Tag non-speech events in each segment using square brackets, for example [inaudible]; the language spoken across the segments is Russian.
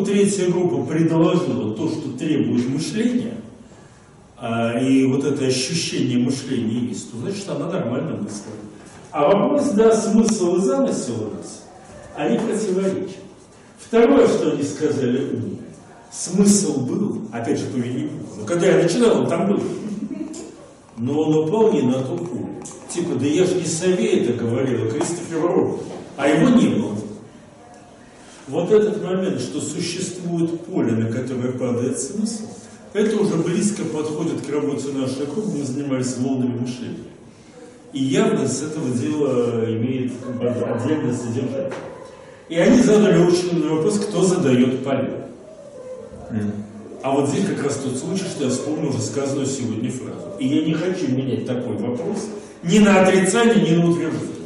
поскольку третья группа предложила то, что требует мышления, а, и вот это ощущение мышления есть, то значит она нормально мыслит. А вопрос, да, смысл и замысел у нас, они противоречат. Второе, что они сказали умные, смысл был, опять же, по Винни-Пуху, но когда я начинал, он там был, но он упал не на ту пулю. Типа, да я же не Сове это говорил, а Кристофер Робин, а его не было. Вот этот момент, что существует поле, на которое падает смысл, это уже близко подходит к работе нашей группы, мы занимались волнами мышления. И явно с этого дела имеет отдельное содержание. И они задали очень умный вопрос, кто задает поля. А вот здесь как раз тот случай, что я вспомнил уже сказанную сегодня фразу. И я не хочу менять такой вопрос ни на отрицание, ни на утверждение.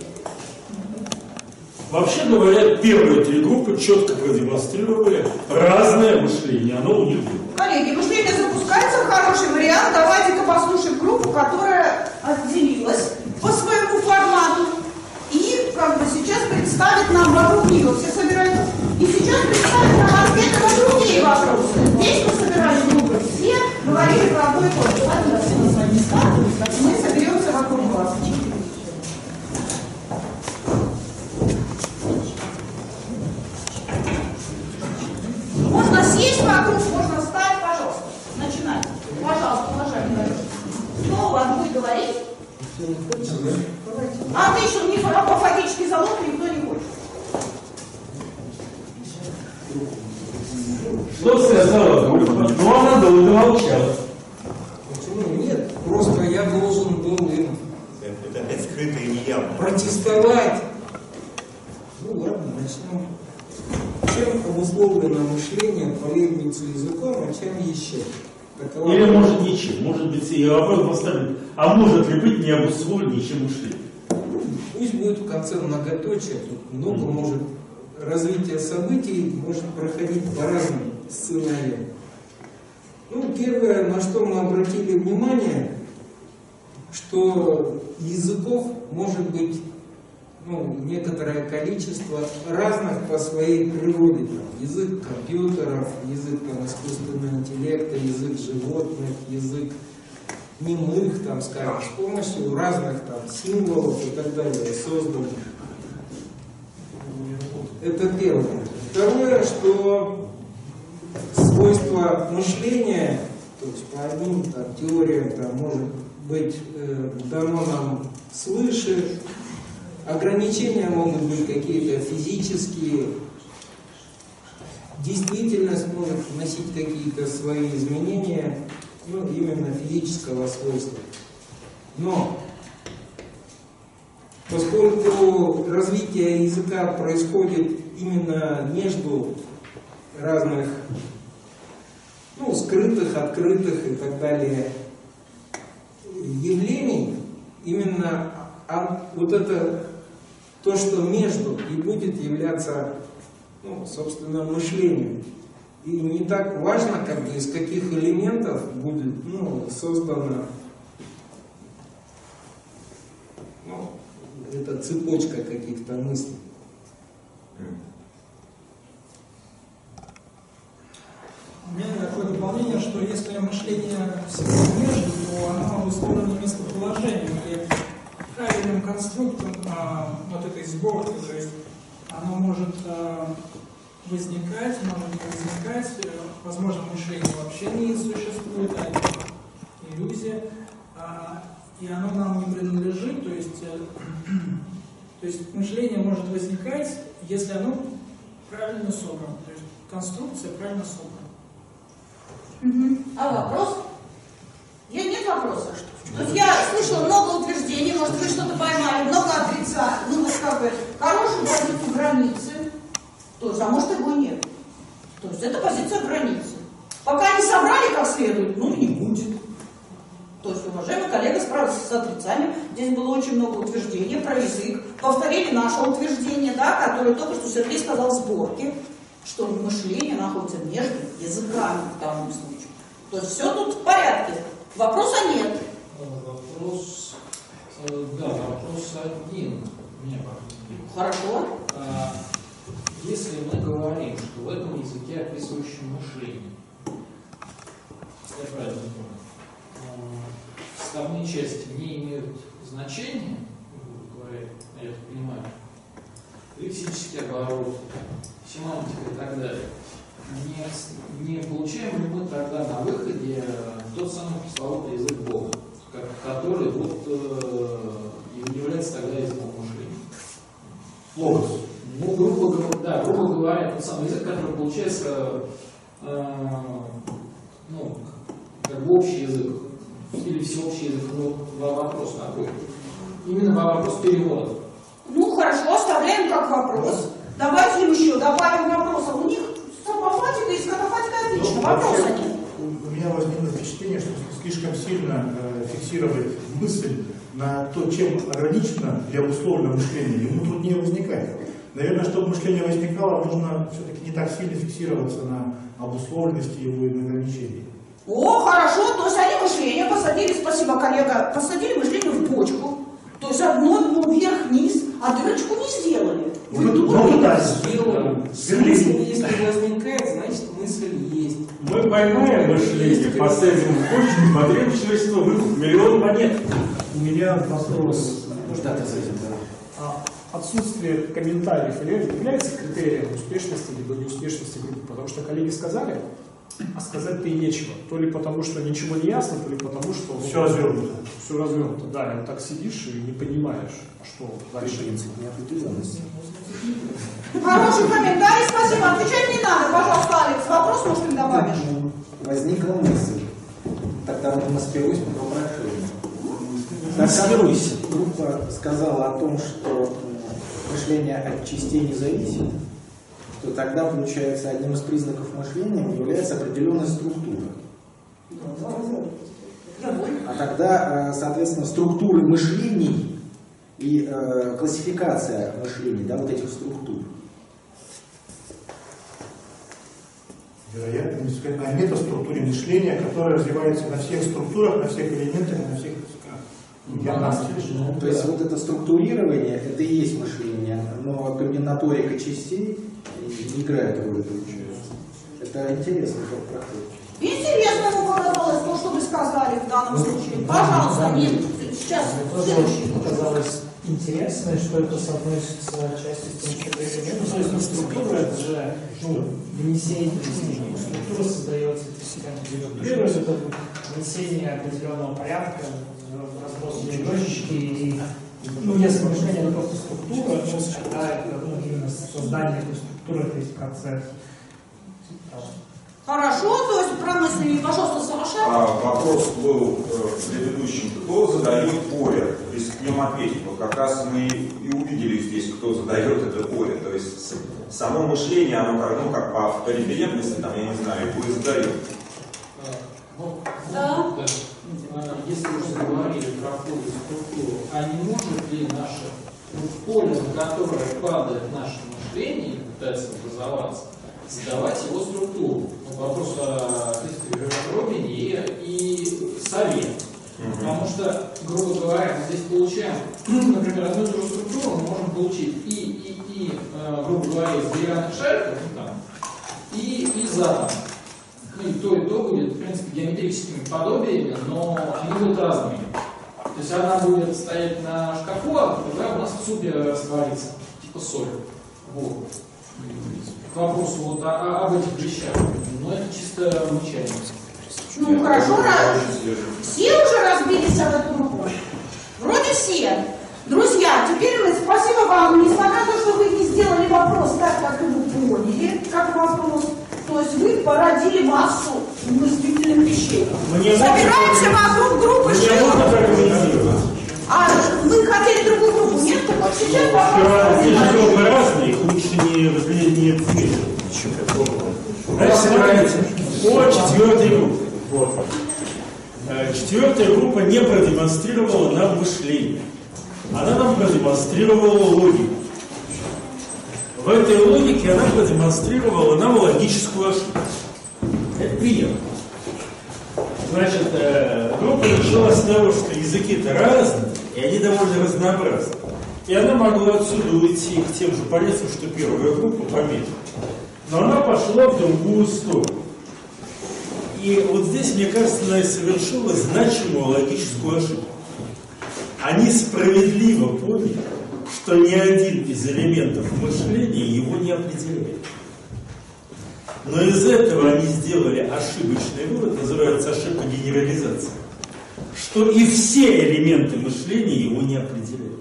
Вообще говоря, первые три группы четко продемонстрировали разное мышление. Оно у них было. Коллеги, мышление запускается, хороший вариант. Давайте-ка послушаем группу, которая отделилась по своему формату. И как бы сейчас представит нам вокруг нее. Все собираются. И сейчас представит нам ответы на другие вопросы. Здесь мы собирали группы все, говорили про одно и то же. Мы соберемся вокруг вас. Можно сесть вокруг, можно встать, пожалуйста. Начинайте. Пожалуйста, уважаемые Кто у вас будет говорить? А ты еще не алфавитический залог никто не хочет. Что? Ну, она долго молчала. Почему нет? Просто я должен был им Это опять скрыто и неявно. протестовать. Ну ладно, начнем. Чем обусловлено мышление по лестнице языком, а чем еще? Такова- Или может ничем. Может быть, и вопрос поставлен. А может ли быть не обусловлен ничем мышление? Пусть будет в конце многоточие, тут много может развитие событий может проходить по разным сценариям. Ну, первое, на что мы обратили внимание, что языков может быть ну, некоторое количество разных по своей природе. Там, язык компьютеров, язык там, искусственного интеллекта, язык животных, язык немых, там, скажем, с помощью разных там символов и так далее создан. Это первое. Второе, что свойства мышления, то есть по одним там, теориям там, может быть э, дано нам свыше, ограничения могут быть какие-то физические, действительность может вносить какие-то свои изменения, ну, именно физического свойства. Но поскольку развитие языка происходит именно между разных, ну, скрытых, открытых и так далее явлений, именно а, вот это то, что между, и будет являться, ну, собственно, мышлением. И не так важно, как бы, из каких элементов будет ну, создана ну, эта цепочка каких-то мыслей. У меня такое дополнение, что если мышление всегда между, то оно обусловлено местоположением и правильным конструктом а, вот этой сборки, то есть оно может а, возникать, может не возникать, э, возможно, мышление вообще не существует, а это иллюзия, а, и оно нам не принадлежит, то есть, э, [clears throat] то есть мышление может возникать, если оно правильно собрано, то есть конструкция правильно собрана. А вопрос? Я нет вопроса. Есть я слышала много утверждений, может вы что-то поймали, много отрицаний, ну как бы хорошую позицию границы, то есть, а может его нет. То есть это позиция границы. Пока не собрали как следует, ну и не будет. То есть, уважаемый коллега справился с отрицанием. Здесь было очень много утверждений про язык. Повторили наше утверждение, да, которое только что Сергей сказал в сборке, что мышление находится между языками в данном случае. То есть все тут в порядке. Вопроса нет. Вопрос, э, да, вопрос один. Хорошо. А, Если мы говорим, что в этом языке, описывающем мышление, я правильно понял, составные части не имеют значения, грубо говоря, я так понимаю, лексические обороты, семантика и так далее, не, не получаем ли мы тогда на выходе тот самый пресловутый язык Бога, который вот э, и является тогда языком мышления? Логос. Ну, грубо говоря, да, грубо говоря, тот самый язык, который получается, э, ну, как бы общий язык, или всеобщий язык, ну, во- вопрос такой. Именно во вопрос перевода. Ну хорошо, оставляем как вопрос. Давайте им еще добавим вопросов. У них сапофатика и скотофатика отлично. Вопроса вообще, нет. у у меня возникло впечатление, что слишком сильно э, фиксировать мысль на то, чем ограничено или обусловлено мышление, ему труднее возникать. Наверное, чтобы мышление возникало, нужно все-таки не так сильно фиксироваться на обусловленности его и на ограничении. О, хорошо, то есть они мышление посадили, спасибо, коллега, посадили мышление в бочку. То есть одно дно вверх-вниз, а дырочку не сделали. Вы Ну, думаете? да. Сверлили. Смысл, если возникает, значит мысль есть. Мы поймаем мышление, посадим в почту, потребуем человечества выкуп миллион монет. У меня вопрос. Да, ты с этим, да. А Отсутствие комментариев явля- является критерием успешности либо неуспешности группы? Потому что коллеги сказали, а сказать-то и нечего. То ли потому, что ничего не ясно, то ли потому, что... Все развернуто. Все развернуто, да. И вот так сидишь и не понимаешь, а что дальше. Принцип неопределенности. Хороший комментарий, спасибо. Отвечать не надо, пожалуйста, Алекс. Вопрос, может, ты добавишь? Возникла мысль. Тогда мы маскируюсь вопрошение. Маскируйся. Группа сказала о том, что мышление от частей не зависит, то тогда, получается, одним из признаков мышления является определенная структура. А тогда, э, соответственно, структуры мышлений и э, классификация мышлений, да, вот этих структур. Вероятно, не сказать о метаструктуре мышления, которая развивается на всех структурах, на всех элементах, на всех языках. Я на самом деле, ну, То есть вот это структурирование, это и есть мышление, но комбинаторика частей не играет роли, получается. Это интересно, как проходит. Интересно ему показалось то, что вы сказали в данном случае. Пожалуйста, Нин, сейчас следующий. Казалось интересно, что это соотносится отчасти с тем, что это ну, то есть ну, структура, это же ну, внесение, ну, структура создается, система дебюрирует, это внесение определенного порядка, разбросанные точечки, и ну, если мышление это просто структура, то тогда это ну, именно создание этой структуры, это есть процесс. Хорошо, то есть про мысли, пожалуйста, Саша. А, вопрос был э, предыдущим, кто задает поле, то есть к ним ответить. Вот как раз мы и увидели здесь, кто задает это поле. То есть само мышление, оно как, ну, как по вториферентности, там, я не знаю, его и задает. Да. А, Если уже заговорили про поле структуру, а не может ли наше вот поле, на которое падает наше мышление и пытается образоваться, задавать его структуру? Вот вопрос о Робине и, и совет. Потому что, грубо говоря, мы здесь получаем, например, одну и ту же структуру мы можем получить и, и, и э, грубо говоря, из деревянных шариков, ну, там, и из атомов. Ну, и то, и то будет, в принципе, геометрическими подобиями, но они будут разными. То есть одна будет стоять на шкафу, а другая у нас в супе растворится, типа соль. Вот. К вопросу вот о- о- об этих вещах. Но это чисто мычание. Ну хорошо, раз. Все уже разбились об эту группу? Вроде все. Друзья, теперь мы, спасибо вам, несмотря на то, что вы не сделали вопрос так, как вы поняли, как вопрос, то есть вы породили массу мыслительных вещей. Мне Собираемся вокруг группы Шилова. А вы хотели другую группу? Нет? Так вот сейчас вопрос. мы разные, лучше не разглядеть не цвет. Значит, собираемся по четвертой группе. Вот. Э, Четвертая группа не продемонстрировала нам мышление. Она нам продемонстрировала логику. В этой логике она продемонстрировала нам логическую ошибку. Это приятно. Значит, э, группа начала с того, что языки-то разные, и они довольно разнообразны. И она могла отсюда уйти к тем же полезным, что первая группа пометила. Но она пошла в другую сторону. И вот здесь, мне кажется, она и совершила значимую логическую ошибку. Они справедливо поняли, что ни один из элементов мышления его не определяет. Но из этого они сделали ошибочный вывод, называется ошибка генерализации, что и все элементы мышления его не определяют.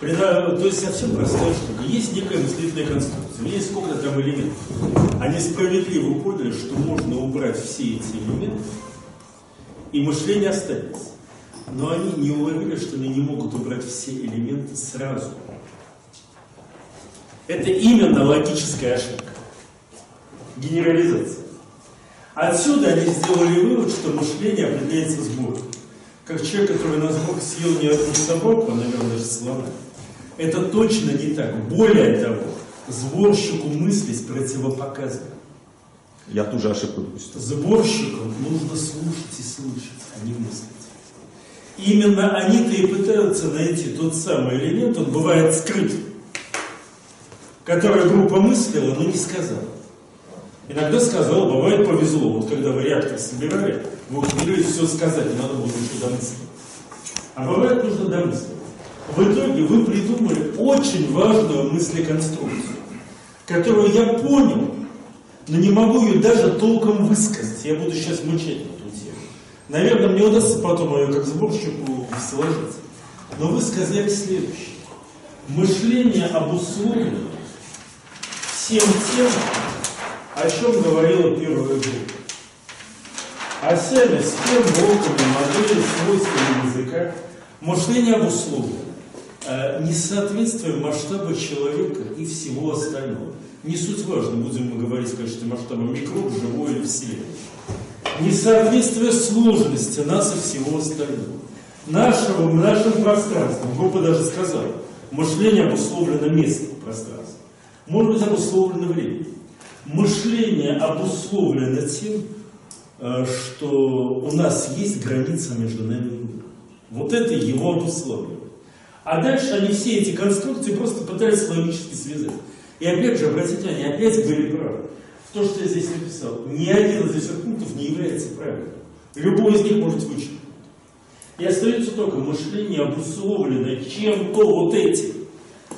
То есть совсем простая штука. Есть некая мыслительная конструкция, есть сколько там элементов. Они справедливо поняли, что можно убрать все эти элементы, и мышление останется. Но они не уловили, что они не могут убрать все элементы сразу. Это именно логическая ошибка. Генерализация. Отсюда они сделали вывод, что мышление определяется сбором. Как человек, который на сбор съел не одну собаку, а, наверное, даже слона. Это точно не так. Более того, сборщику мыслить противопоказано. Я ту же ошибку допустил. Сборщикам нужно слушать и слышать, а не мыслить. Именно они-то и пытаются найти тот самый элемент, он бывает скрыт, который группа мыслила, но не сказала. Иногда сказала, бывает повезло. Вот когда вы реактор собирали, вы умудрились все сказать, не надо было еще домыслить. А бывает нужно домыслить. В итоге вы придумали очень важную мыслеконструкцию, которую я понял, но не могу ее даже толком высказать. Я буду сейчас мучать. Наверное, мне удастся потом ее как сборщику сложить. Но вы сказали следующее. Мышление обусловлено всем тем, о чем говорила первая группа. Осями, схем, блоками, модели, свойствами языка. Мышление обусловлено э, несоответствием масштаба человека и всего остального. Не суть важно, будем мы говорить в качестве масштаба микроб, живой или вселенной. Несоответствие сложности нас и всего остального. Нашего, нашим пространством, группа даже сказала, мышление обусловлено местом пространства. Может быть обусловлено временем. Мышление обусловлено тем, э, что у нас есть граница между нами и миром. Вот это его обусловлено. А дальше они все эти конструкции просто пытались логически связать. И опять же, обратите внимание, опять были правы. То, что я здесь написал, ни один из этих пунктов не является правильным. Любой из них может вычеркнуть. И остается только мышление обусловлено чем-то вот этим,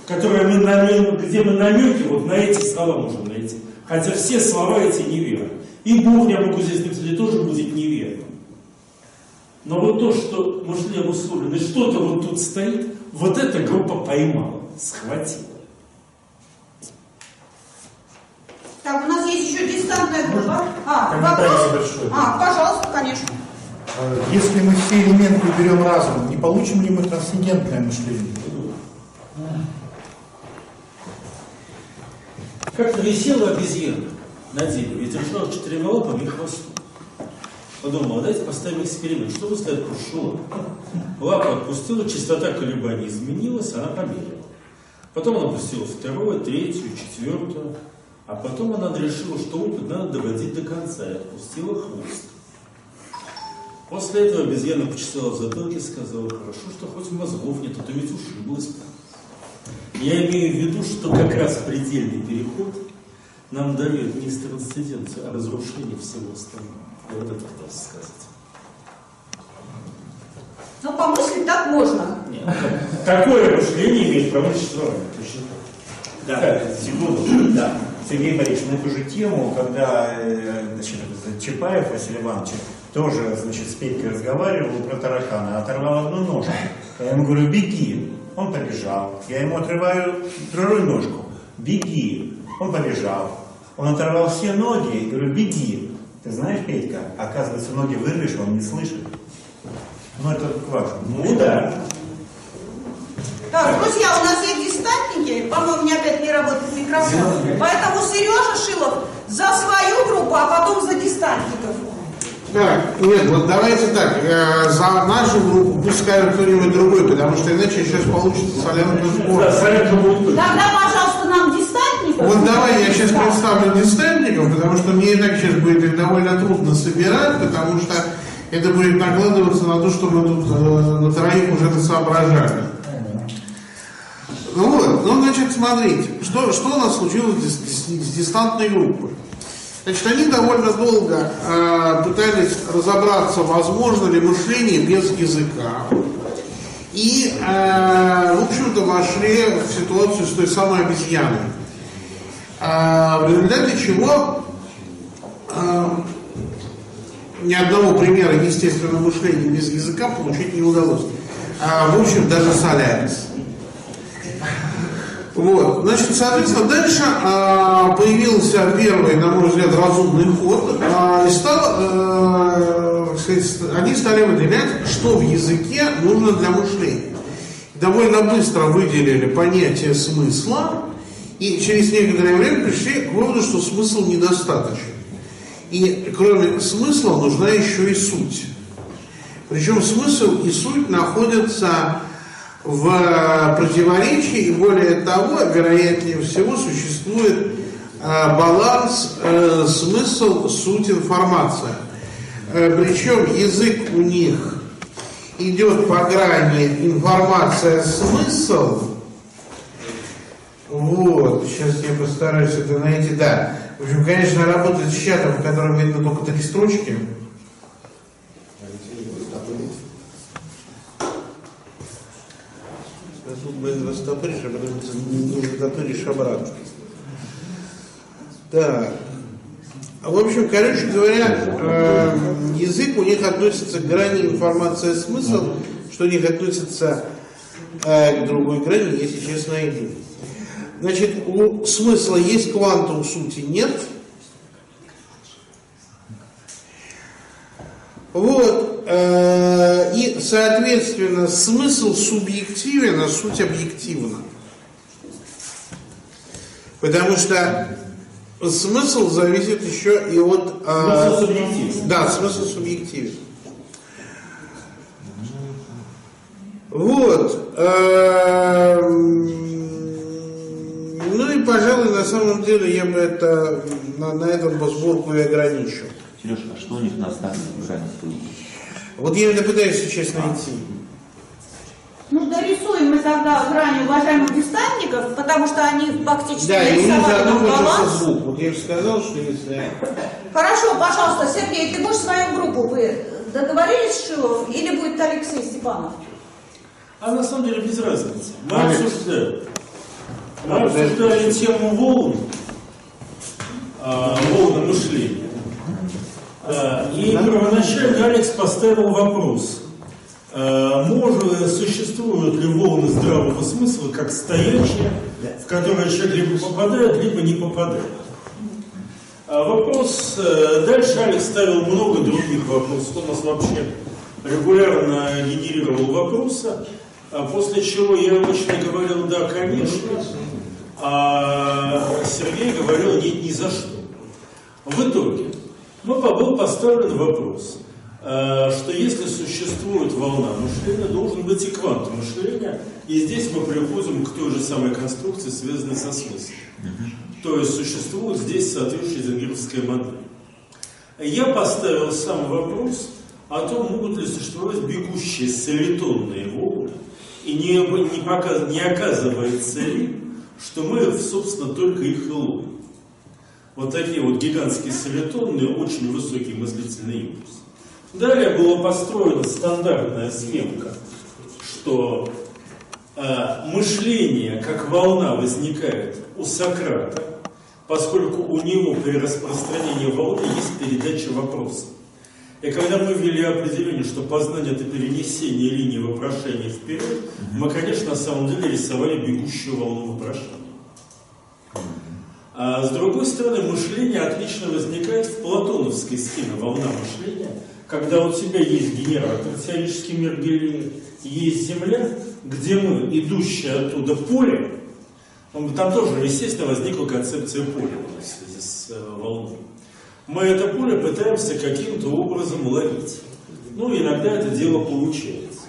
которые мы намек, где мы намеки вот на эти слова можем найти. Хотя все слова эти неверны. И Бог, я могу здесь написать, тоже будет неверным. Но вот то, что мышление обусловлено, что-то вот тут стоит, вот эта группа поймала, схватила. Так, у нас есть еще дистантная группа. А, вопрос? небольшой. А, пожалуйста, конечно. Э, Если мы все элементы уберем разом, не получим ли мы трансцендентное мышление? Как-то висела обезьяна на дереве и держала четырьмя лапами и хвостом. Подумала, давайте поставим эксперимент. Что я откушу лапу? отпустила, частота колебаний изменилась, она померила. Потом она опустила вторую, третью, четвертую. А потом она решила, что опыт надо доводить до конца и отпустила хвост. После этого обезьяна почесала в затылке и сказала, хорошо, что хоть мозгов нет, а то ведь ушиблась. Я имею в виду, что как раз предельный переход нам дает не трансценденцию, а разрушение всего остального. Я вот это пытался сказать. Ну, помыслить так можно. Нет, такое мышление имеет право существовать. Точно так. Да, секунду. Да. Сергей Борисович, на эту же тему, когда э, значит, Чапаев Василий Иванович тоже значит, с Петькой разговаривал про таракана, оторвал одну ножку. Я ему говорю, беги. Он побежал. Я ему отрываю вторую ножку. Беги. Он побежал. Он оторвал все ноги и говорю, беги. Ты знаешь, Петька, оказывается, ноги вырвешь, он не слышит. Ну, это к вашему. Ну да. Так, друзья, у нас есть дистантники. По-моему, у меня опять не работает микрофон. Поэтому Сережа Шилов за свою группу, а потом за дистантников. Так, нет, вот давайте так, э, за нашу группу пусть скажет кто-нибудь другой, потому что иначе сейчас получится солянка сбор. Да, солянка будет точно. Тогда, пожалуйста, нам дистантников. Вот давай я сейчас представлю дистантников, потому что мне и так сейчас будет их довольно трудно собирать, потому что это будет накладываться на то, что мы тут э, на троих уже соображали. Ну вот, ну значит, смотрите, что, что у нас случилось с, с- с дистантной группой? Значит, они довольно долго э, пытались разобраться, возможно ли мышление без языка. И, э, в общем-то, вошли в ситуацию с той самой обезьяной. А, в результате чего э, ни одного примера естественного мышления без языка получить не удалось. А, в общем, даже Солярис. Вот, значит, соответственно, дальше а, появился первый, на мой взгляд, разумный ход, а, и стал, э, сказать, они стали выделять, что в языке нужно для мышления. Довольно быстро выделили понятие смысла, и через некоторое время пришли к выводу, что смысл недостаточен. И кроме смысла нужна еще и суть. Причем смысл и суть находятся в противоречии, и более того, вероятнее всего, существует э, баланс э, смысл, суть, информация. Э, причем язык у них идет по грани информация, смысл. Вот, сейчас я постараюсь это найти, да. В общем, конечно, работает с чатом, в котором видно только три строчки. Тут, блин, растопыришь, а потом не затопыришь обратно. Так. В общем, короче говоря, э, язык у них относится к грани информация смысл, что у них относится э, к другой грани, я сейчас найду. Значит, у смысла есть кванта, у сути нет. Вот. э, соответственно, смысл субъективен, а суть объективна. Потому что смысл зависит еще и от... э, Смысл субъективен. Да, смысл субъективен. Вот. эм, Ну и, пожалуй, на самом деле я бы это на, на этом сборку и ограничил. Сереж, а что у них на границах? Вот я это пытаюсь сейчас найти. Ну, дорисуем мы тогда грани уважаемых дистанников, потому что они фактически Да, нарисовали нам баланс. звук. Вот я же сказал, что если... Хорошо, пожалуйста, Сергей, ты будешь свою группу, вы договорились с Шиловым или будет Алексей Степанов? А на самом деле без разницы. Мы Алекс. обсуждаем. Мы А, обсуждали тему волн, а, волны мышления. И первоначально Алекс поставил вопрос, а, может, существуют ли волны здравого смысла как стоячие, в которые человек либо попадает, либо не попадает. А вопрос, э, дальше Алекс ставил много других вопросов, он нас вообще регулярно генерировал вопросы, а после чего я обычно говорил «да, конечно», а Сергей говорил «нет, ни за что». В итоге ну, был поставлен вопрос, э, что если существует волна мышления, должен быть и квант мышления, и здесь мы приходим к той же самой конструкции, связанной со смыслом. То есть существует здесь соответствующая зенгеровская модель. Я поставил сам вопрос о том, могут ли существовать бегущие солитонные волны, и не, не, показ- не оказывается ли, что мы, собственно, только их и ловим. Вот такие вот гигантские солитонные, очень высокие мыслительные импульсы. Далее была построена стандартная схемка, что э, мышление как волна возникает у Сократа, поскольку у него при распространении волны есть передача вопросов. И когда мы ввели определение, что познание это перенесение линии вопрошения вперед, мы, конечно, на самом деле рисовали бегущую волну вопрошения. А с другой стороны, мышление отлично возникает в платоновской схеме волна мышления, когда у тебя есть генератор, теоретический мир Гелия, есть Земля, где мы, идущее оттуда поле, ну, там тоже, естественно, возникла концепция поля в связи с э, волной. Мы это поле пытаемся каким-то образом ловить. Ну, иногда это дело получается.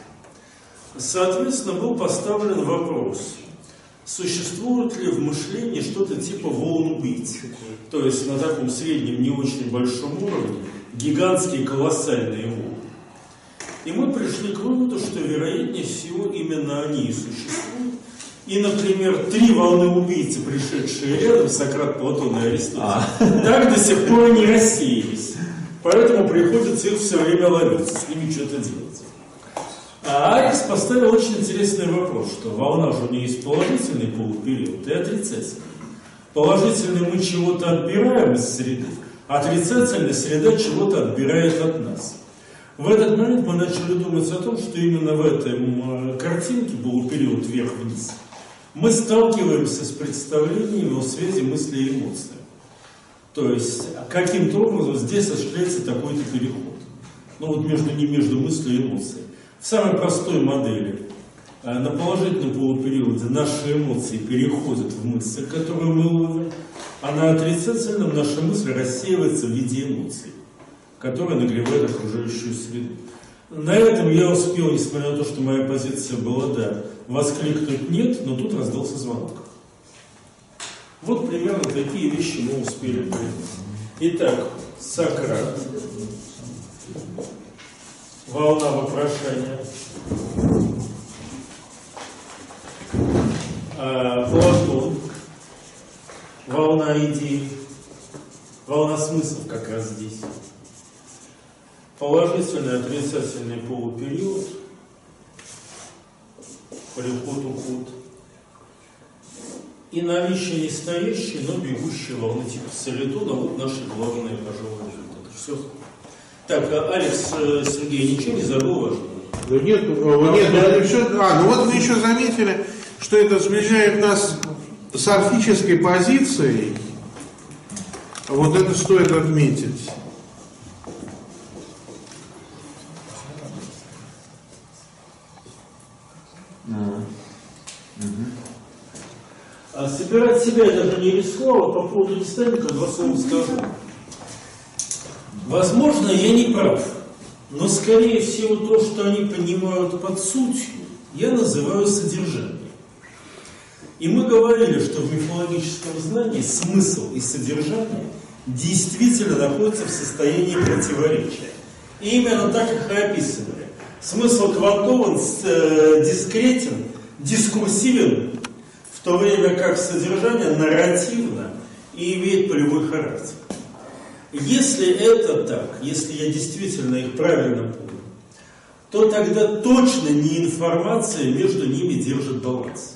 Соответственно, был поставлен вопрос, существует ли в мышлении что-то типа волн быть? То есть на таком среднем, не очень большом уровне, гигантские колоссальные волны. И мы пришли к выводу, что вероятнее всего именно они и существуют. И, например, три волны убийцы, пришедшие рядом, Сократ, Платон и Аристотель, так до сих пор не рассеялись. Поэтому приходится их все время ловить, с ними что-то делать. А Алекс поставил очень интересный вопрос, что волна же у нее есть положительный полупериод и отрицательный. Положительный мы чего-то отбираем из среды, отрицательная среда чего-то отбирает от нас. В этот момент мы начали думать о том, что именно в этом э, картинке был период вверх-вниз. Мы сталкиваемся с представлениями о связи мысли и эмоций. То есть каким-то образом здесь осуществляется такой-то переход. Ну вот между не между мыслью и эмоцией. Самой простой модели э, на положительном полупериоде наши эмоции переходят в мысль, которую мы ловим, а на отрицательном наша мысль рассеивается в виде эмоций, которые нагревают окружающую среду. На этом я успел, несмотря на то, что моя позиция была «да», воскликнуть «нет», но тут раздался звонок. Вот примерно такие вещи мы успели принять. Итак, Сократ, волна вопрошания, а, Платон, волна идей, волна смыслов как раз здесь. Положительный, отрицательный полупериод, приход, уход. И наличие настоящей, но бегущей волны типа солитона, вот наши главные, пожалуй, результаты. Все. Так, а Алекс э, Сергей ничего не забыл важного? Да нет, ну, нет, это все, а, ну вот мы еще заметили, что это сближает нас с орфической позицией. Вот это стоит отметить. А собирать себя даже не рисковал, по поводу Дистемика два слова скажу. Возможно, я не прав, но скорее всего то, что они понимают под сутью, я называю содержанием. И мы говорили, что в мифологическом знании смысл и содержание действительно находятся в состоянии противоречия. И именно так их и описывали. Смысл квантован, э, дискретен, дискурсивен, в то время как содержание нарративно и имеет полевой характер. Если это так, если я действительно их правильно понял, то тогда точно не информация между ними держит баланс.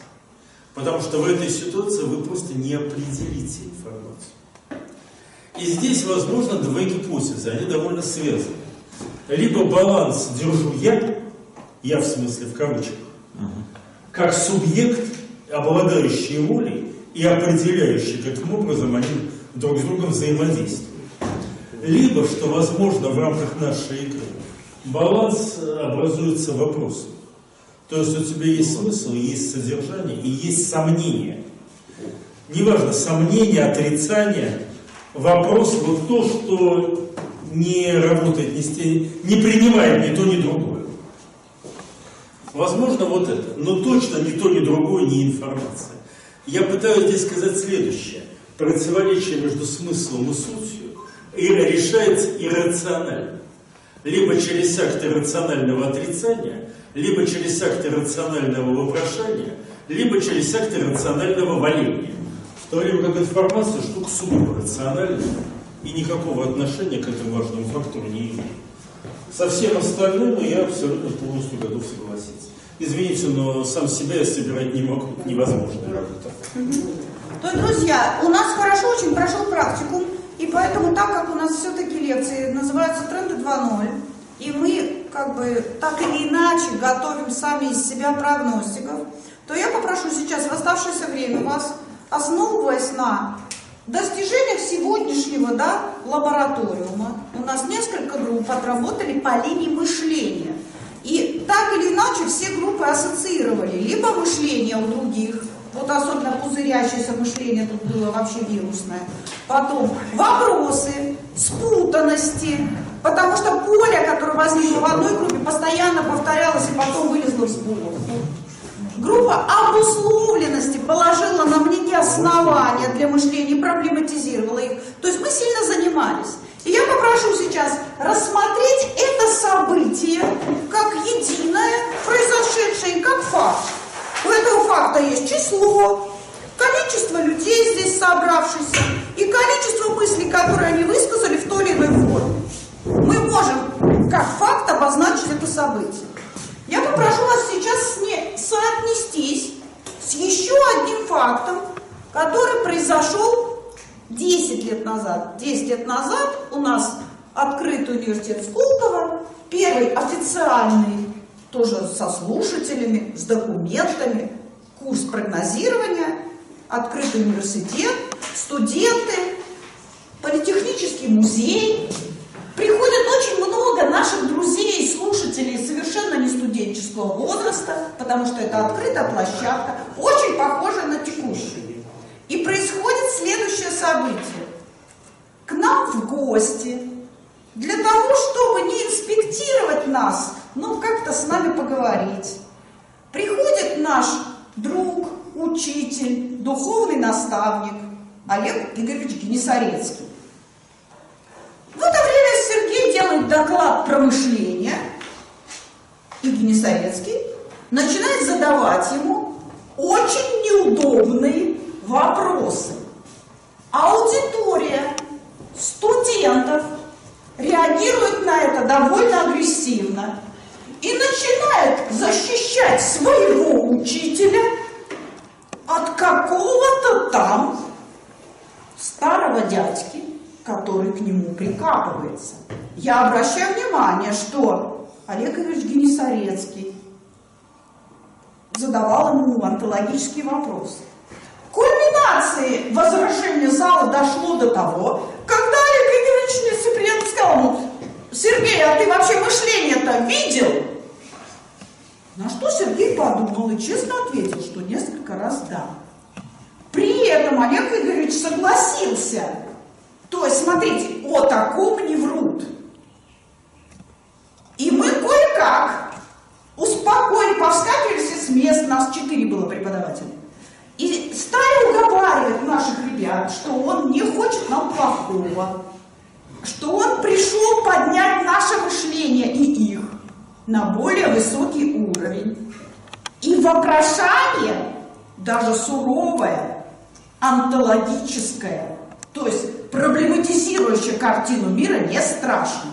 Потому что в этой ситуации вы просто не определите информацию. И здесь возможно два гипотезы, они довольно связаны. Либо баланс держу я, я в смысле в кавычках, как субъект, обладающий волей и определяющий, каким образом они друг с другом взаимодействуют. Либо, что возможно в рамках нашей игры, баланс образуется вопросом. То есть у тебя есть смысл, есть содержание и есть сомнение. Неважно, сомнение, отрицание, вопрос вот то, что не работает, не, не принимает ни то, ни другое. Возможно, вот это, но точно ни то, ни другое не информация. Я пытаюсь здесь сказать следующее. Противоречие между смыслом и сутью решается иррационально. Либо через акты рационального отрицания, либо через акты рационального вопрошания, либо через акты рационального валения. В то время как информация штука сугубо рациональная и никакого отношения к этому важному фактору не имеет. Со всем остальным я абсолютно полностью готов согласиться. Извините, но сам себя я собирать не могу, невозможно работа. То друзья, у нас хорошо очень прошел практикум, и поэтому, так как у нас все-таки лекции называются «Тренды 2.0», и мы как бы так или иначе готовим сами из себя прогностиков, то я попрошу сейчас в оставшееся время вас, основываясь на достижениях сегодняшнего да, лабораториума, у нас несколько групп отработали по линии мышления. И так или иначе все группы ассоциировали либо мышление у других, вот особенно пузырящееся мышление тут было вообще вирусное. Потом вопросы, спутанности, потому что поле, которое возникло в одной группе, постоянно повторялось и потом вылезло в сбору. Группа обусловленности положила на мне основания для мышления, проблематизировала их. То есть мы сильно занимались. И я попрошу сейчас рассмотреть это событие как единое, произошедшее как факт. У этого факта есть число, количество людей здесь собравшихся и количество мыслей, которые они высказали в той или иной форме. Мы можем как факт обозначить это событие. Я попрошу вас сейчас соотнестись с еще одним фактом, который произошел 10 лет назад. 10 лет назад у нас открыт университет Сколково, первый официальный тоже со слушателями, с документами, курс прогнозирования, открытый университет, студенты, политехнический музей. Приходит очень много наших друзей, слушателей совершенно не студенческого возраста, потому что это открытая площадка, очень похожая на текущую. И происходит следующее событие. К нам в гости, для того, чтобы не инспектировать нас, но как-то с нами поговорить, приходит наш друг, учитель, духовный наставник Олег Игоревич Генисарецкий. Это время Сергей делает доклад про мышление, и Генисарецкий начинает задавать ему очень неудобные вопросы. Аудитория студентов реагирует на это довольно агрессивно и начинает защищать своего учителя от какого-то там старого дядьки, который к нему прикапывается. Я обращаю внимание, что Олег Ильич Генисарецкий задавал ему антологические вопросы. Кульминации возражения зала дошло до того, когда Олег Игоревич Цыприенко сказал ему, Сергей, а ты вообще мышление-то видел? На что Сергей подумал и честно ответил, что несколько раз да. При этом Олег Игоревич согласился. То есть, смотрите, о таком не врут. И мы кое-как успокоили, повскакивали с мест, нас четыре было преподавателя. И стали уговаривать наших ребят, что он не хочет нам плохого, что он пришел поднять наше мышление и их на более высокий уровень. И вопрошание, даже суровое, антологическое, то есть проблематизирующее картину мира, не страшно.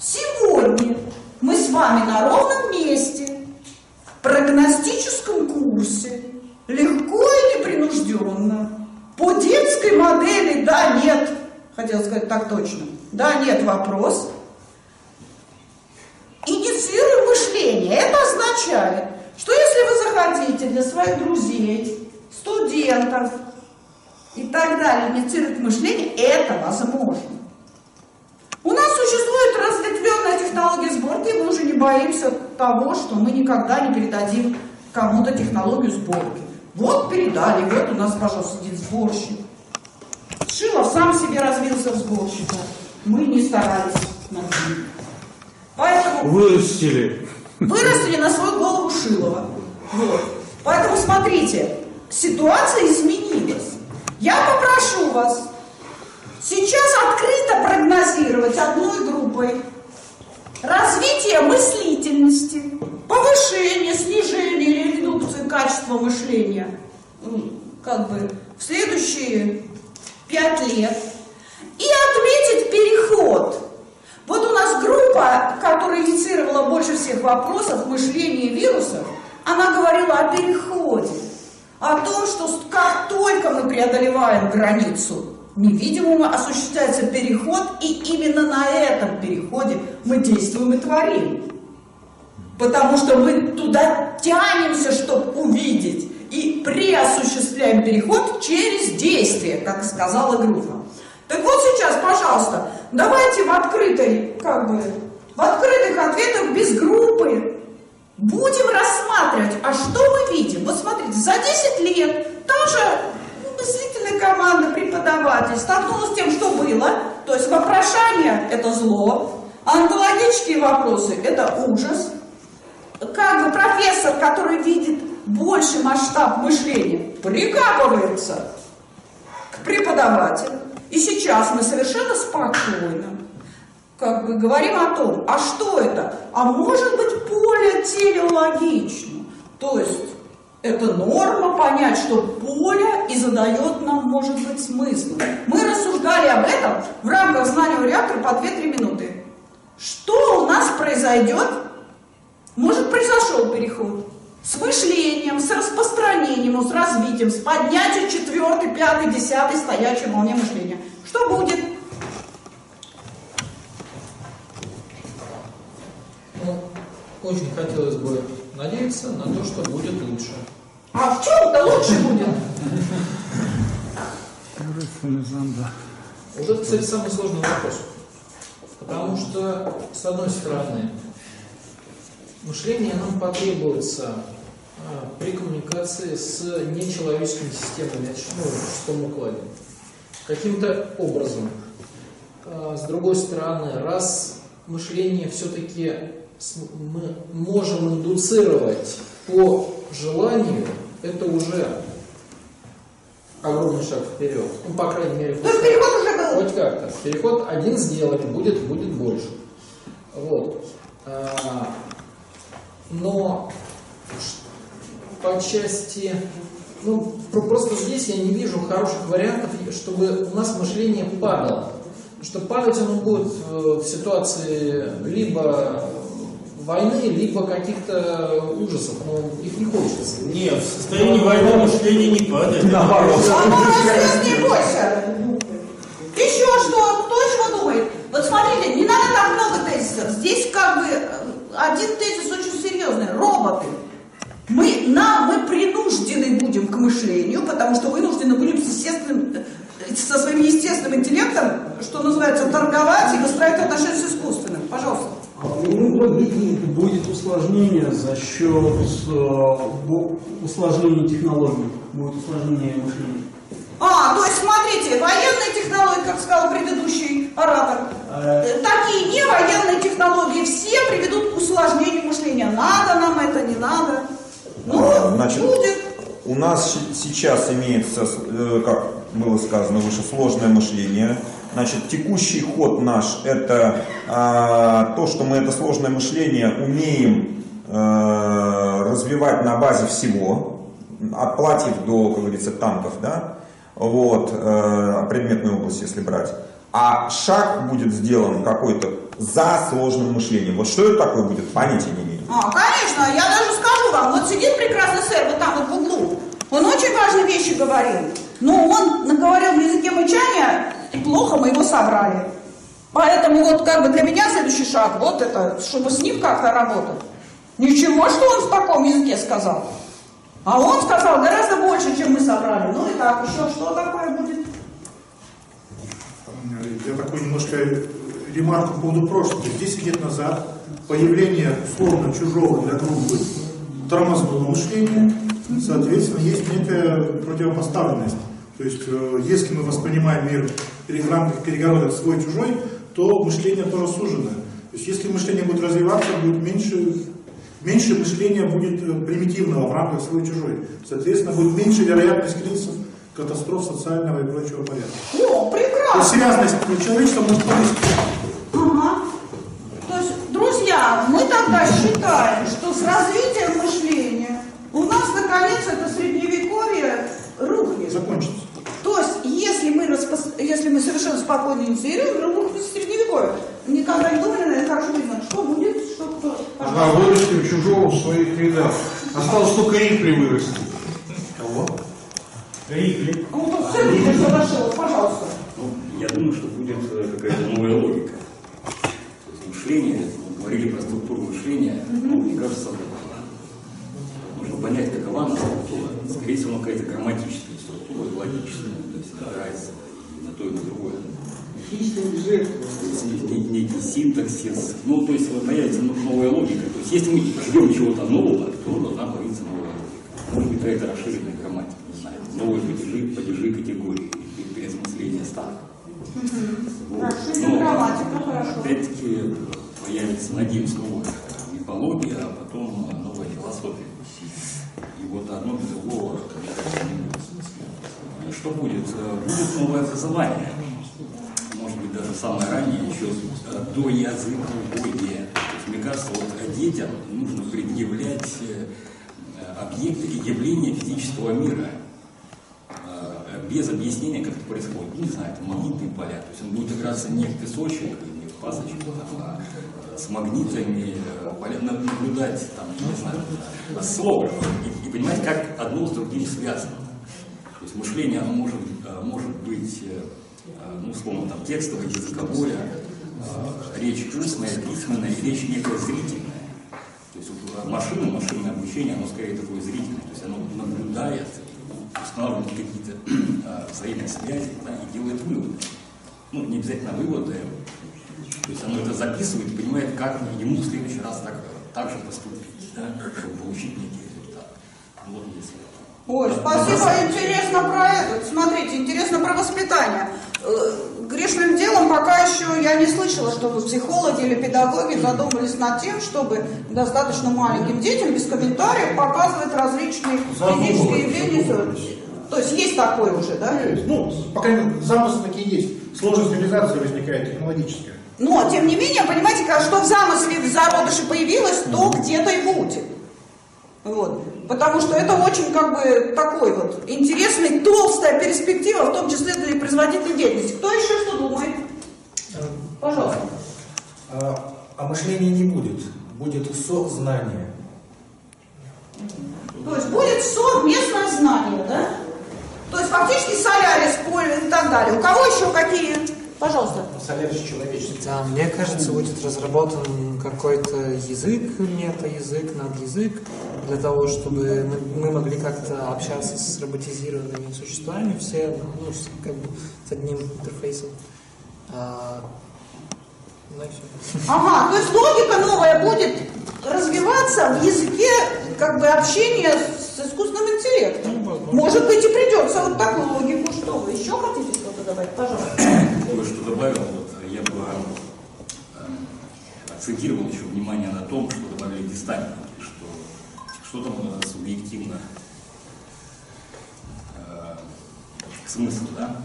Сегодня мы с вами на ровном месте, в прогностическом курсе, легко и непринужденно, по детской модели «да, нет», хотел сказать так точно, «да, нет, вопрос», инициируем мышление. Это означает, что если вы захотите для своих друзей, студентов и так далее инициировать мышление, это возможно. У нас существует разветвленная технология сборки, и мы уже не боимся того, что мы никогда не передадим кому-то технологию сборки. Вот передали, вот у нас, пожалуйста, сидит сборщик. Шилов сам себе развился в сборщика. Мы не старались над ним. Поэтому Вырастили. вырастили на свою голову Шилова. Вот. Поэтому смотрите, ситуация изменилась. Я попрошу вас сейчас открыто прогнозировать одной группой развитие мыслительности, повышение, снижение или редукцию качества мышления м, как бы в следующие пять лет и отметить переход. Вот у нас группа, которая инициировала больше всех вопросов мышления вирусов, она говорила о переходе, о том, что как только мы преодолеваем границу невидимого, осуществляется переход, и именно на этом переходе мы действуем и творим. Потому что мы туда тянемся, чтобы увидеть, и преосуществляем переход через действие, как сказала группа. Так вот сейчас, пожалуйста, давайте в открытой, как бы, в открытых ответах без группы будем рассматривать, а что мы видим. Вот смотрите, за 10 лет та же мыслительная команда, преподаватель столкнулась с тем, что было. То есть вопрошание – это зло, антологические вопросы – это ужас. Как бы профессор, который видит больший масштаб мышления, прикапывается к преподавателю. И сейчас мы совершенно спокойно как бы говорим о том, а что это? А может быть поле телеологично. То есть это норма понять, что поле и задает нам, может быть, смысл. Мы рассуждали об этом в рамках знания реактора по 2-3 минуты. Что у нас произойдет? Может, произошел переход с мышлением, с распространением, с развитием, с поднятием четвертой, пятой, десятой стоячей волне мышления. Что будет? Ну, очень хотелось бы надеяться на то, что будет лучше. А в чем-то лучше будет? Вот это, кстати, самый сложный вопрос. Потому что, с одной стороны, мышление нам потребуется а, при коммуникации с нечеловеческими системами, ну, в шестом укладе. Каким-то образом. А, С другой стороны, раз мышление все-таки мы можем индуцировать по желанию, это уже огромный шаг вперед. Ну, по крайней мере, То есть переход уже был. хоть как-то. Переход один сделали, будет, будет больше. Вот. А, Но по части, ну, про- просто здесь я не вижу хороших вариантов, чтобы у нас мышление падало. Что падать оно будет э, в ситуации либо войны, либо каких-то ужасов, но их не хочется. Нет, в состоянии войны мышление не падает. Оно растет, не бойся. Еще что? Кто чего думает? Вот смотрите, не надо так много тезисов. Здесь как бы один тезис очень серьезный. Роботы. Мы, на, мы принуждены будем к мышлению, потому что вынуждены будем с естественным, э, со своим естественным интеллектом, что называется, торговать и выстраивать отношения с искусственным. Пожалуйста. Ну, будет усложнение за счет э, усложнения технологий, будет усложнение мышления. А, то есть смотрите, военные технологии, как сказал предыдущий оратор, такие не военные технологии, все приведут к усложнению мышления. Надо нам это, не надо. Ну, А, Значит, будет. у нас сейчас имеется, э, как было сказано выше, сложное мышление. Значит, текущий ход наш – это а, то, что мы это сложное мышление умеем э, развивать на базе всего, от платьев до, как говорится, танков, да, вот, э, предметной области, если брать. А шаг будет сделан какой-то за сложным мышлением. Вот что это такое будет, понятия не имею. А, конечно, я даже скажу вам, вот сидит прекрасный сэр вот там вот в углу, он очень важные вещи говорил, но он наговорил на языке мычания, и плохо мы его собрали. Поэтому вот как бы для меня следующий шаг, вот это, чтобы с ним как-то работать. Ничего, что он в таком языке сказал. А он сказал гораздо больше, чем мы собрали. Ну и так, еще что такое будет? Я такой немножко ремарку по поводу прошлого. 10 лет назад появление условно чужого для группы тормознуло мышление, соответственно, есть некая противопоставленность. То есть, э, если мы воспринимаем мир в рамках перегородок свой-чужой, то мышление тоже суженное. То есть, если мышление будет развиваться, будет меньше, меньше мышления будет э, примитивного в рамках свой-чужой. Соответственно, будет меньше вероятность кризисов, катастроф социального и прочего порядка. О, То есть, связанность человечества может повыситься. Ага. То есть, друзья, мы тогда считаем, что с развитием мышления у нас наконец это средневековье рухнет. Закончится. То есть, если мы, распос- если мы совершенно спокойно инициируем, рухнет средневековье. Никогда не думали, наверное, хорошо видно, что будет, что кто. Да, вырастим чужого в своих рядах. Осталось только Рипли вырасти. Кого? Рикли. Ну, тут все видно, что Ворошилов, пожалуйста. Я думаю, что будет э, какая-то новая логика. То есть мышление, мы говорили про структуру мышления, ну, мне кажется, нужно понять, какова она структура. Скорее всего, она какая-то грамматическая структура, логическая, то есть опирается и на то, и на другое. То есть не- некий синтаксис. Ну, то есть вот появится ну- новая логика. То есть если мы ждем чего-то нового, то должна появиться новая логика. Может быть, какая-то расширенная грамматика, не знаю. Новые падежи, падежи категории, и переосмысление старых. Расширенная Но, грамматика, хорошо. Опять-таки появится, надеюсь, новая мифология, а потом новая философия. И вот одно без другого будет. Что будет? Э, Будет новое образование. Может быть, даже самое раннее, еще э, до языковое. То есть, мне кажется, вот детям нужно предъявлять э, объекты и явления физического мира э, без объяснения, как это происходит. Ну, не знаю, это магнитные поля. То есть он будет играться не в песочек, не в фасочек, там, а, с магнитами, э, наблюдать, там, не знаю, осциллографом и, и понимать, как одно с другим связано. То есть мышление, оно может, э, может быть, э, э, ну, условно, там, текстовое, языковое, э, речь устная, письменная речь некая зрительная. То есть вот, э, машина, машинное обучение, оно скорее такое зрительное, то есть оно наблюдает, устанавливает какие-то э, [clears throat] взаимные связи да, и делает выводы. Ну, не обязательно выводы, то есть оно это записывает понимает, как ему в следующий раз так, так же поступить, да, чтобы получить некий результат. Вот если Ой, спасибо, интересно про это. Смотрите, интересно про воспитание. Грешным делом пока еще я не слышала, чтобы психологи или педагоги задумались над тем, чтобы достаточно маленьким детям без комментариев показывать различные физические явления. То есть есть такое уже, да? Есть. Ну, пока замысел такие есть. Сложность реализации возникает технологическая. Но, тем не менее, понимаете, как- что в замысле в зародыше появилось, то где-то и будет. Вот. Потому что это очень как бы такой вот интересный, толстая перспектива, в том числе для производительной деятельности. Кто еще что думает? Пожалуйста. А, а мышления не будет. Будет сознание. То есть будет совместное знание, да? То есть фактически солярис, поле и так далее. У кого еще какие? Пожалуйста. Солярис человеческий. Да, мне кажется, будет разработан какой-то язык, мета-язык, надязык, для того, чтобы мы, могли как-то общаться с роботизированными существами, все ну, как бы, с одним интерфейсом. А, ну и все. Ага, то есть логика новая будет развиваться в языке как бы общения с искусственным интеллектом. Может быть и придется вот такую логику. Что вы еще хотите что-то добавить? Пожалуйста. Кое-что добавил, вот, я бы э, акцентировал еще внимание на том, что добавили дистанции, что что там э, субъективно э, смысл, да?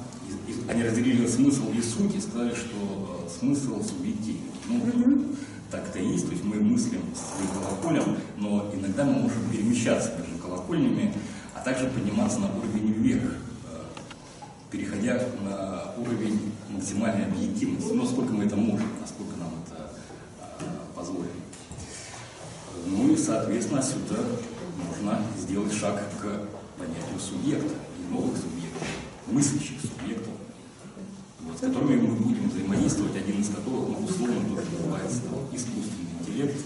И- и они разделили смысл и суть и сказали, что э, смысл субъективен. Ну, так это и есть, то есть мы мыслим своим колоколем, но иногда мы можем перемещаться между колокольнями, а также подниматься на уровень вверх, э, переходя на уровень максимальной объективности, ну, насколько мы это можем, насколько нам это э, позволено. Ну и, соответственно, сюда можно сделать шаг к понятию субъекта и новых субъектов, мыслящих субъектов, вот, с которыми мы будем взаимодействовать, один из которых, ну, условно, тоже называется там, искусственный интеллект,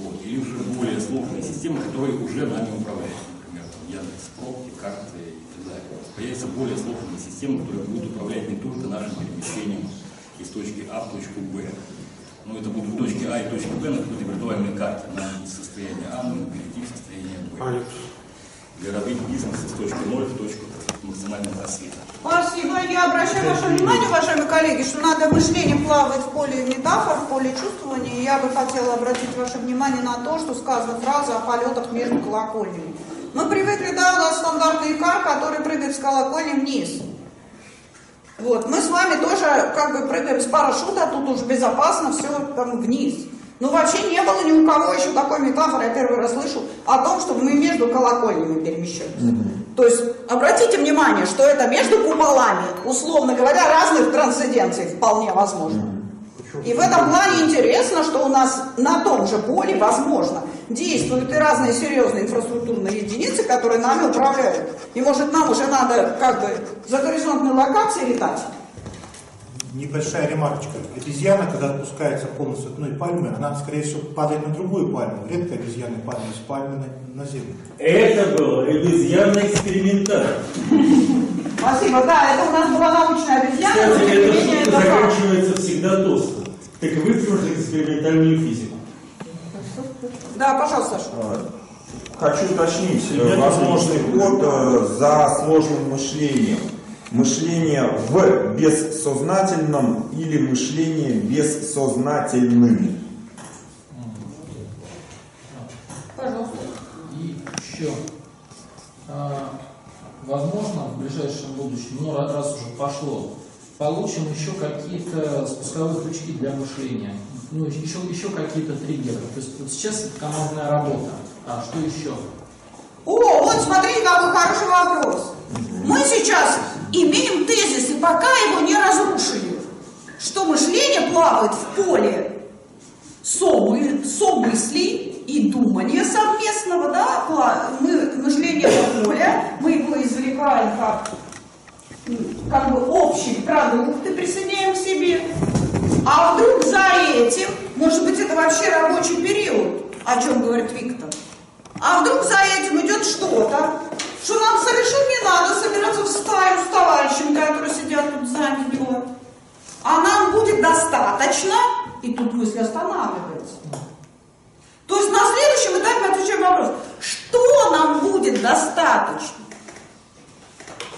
вот, или уже более сложные системы, которые уже нами управляют, например, там, Яндекс, пробки, карты далее. Появятся более сложные системы, которые будут управлять не только нашим перемещением из точки А в точку Б, но это будут точки А и точки Б на какой-то виртуальной карте. Нам из состояния А нужно перейти в состояние Б. Для развить бизнес из точки 0 в точку максимального рассвета. Спасибо. Я обращаю ваше внимание, уважаемые коллеги, что надо мышление плавать в поле метафор, в поле чувствования. И я бы хотела обратить ваше внимание на то, что сказана фраза о полетах между колокольнями. Мы привыкли, да, у нас стандартный икар, который прыгает с колокольни вниз. Вот, мы с вами тоже как бы прыгаем с парашюта, тут уже безопасно, все там вниз. Но вообще не было ни у кого еще такой метафоры, я первый раз слышу, о том, чтобы мы между колокольнями перемещаемся. То есть обратите внимание, что это между куполами, условно говоря, разных трансценденций вполне возможно. И в этом плане интересно, что у нас на том же поле, возможно, действуют и разные серьезные инфраструктурные единицы, которые нами управляют. И может нам уже надо как бы за горизонтной локацией летать? Небольшая ремарочка. Обезьяна, когда отпускается полностью одной пальмы, она, скорее всего, падает на другую пальму. Редко обезьяны падают с пальмы на, на землю. Это был обезьянный экспериментар. Спасибо, да, это у нас была научная обезьяна, но Кстати, эта шутка заканчивается всегда тосно. Так выпьешь экспериментальную физику. Да, пожалуйста, Саша. Хочу уточнить э, возможный ход э, за сложным мышлением. Мышление в бессознательном или мышление бессознательным. Пожалуйста. И еще, а, возможно, в ближайшем будущем, ну ра- раз уже пошло, получим еще какие-то спусковые крючки для мышления. Ну, еще, еще какие-то триггеры. То есть вот сейчас командная работа. А что еще? О, вот смотрите, какой хороший вопрос. Мы сейчас имеем тезис, и пока его не разрушили, что мышление плавает в поле собы- собыслей и думания совместного, да, мы, мышление это поле, мы его извлекаем как, как бы общий продукт и присоединяем к себе. А вдруг за этим, может быть, это вообще рабочий период, о чем говорит Виктор, а вдруг за этим идет что-то, что нам совершенно не надо собираться в стаю с товарищами, которые сидят тут за него. А нам будет достаточно, и тут мысль останавливается. То есть на следующем этапе отвечаем вопрос, что нам будет достаточно?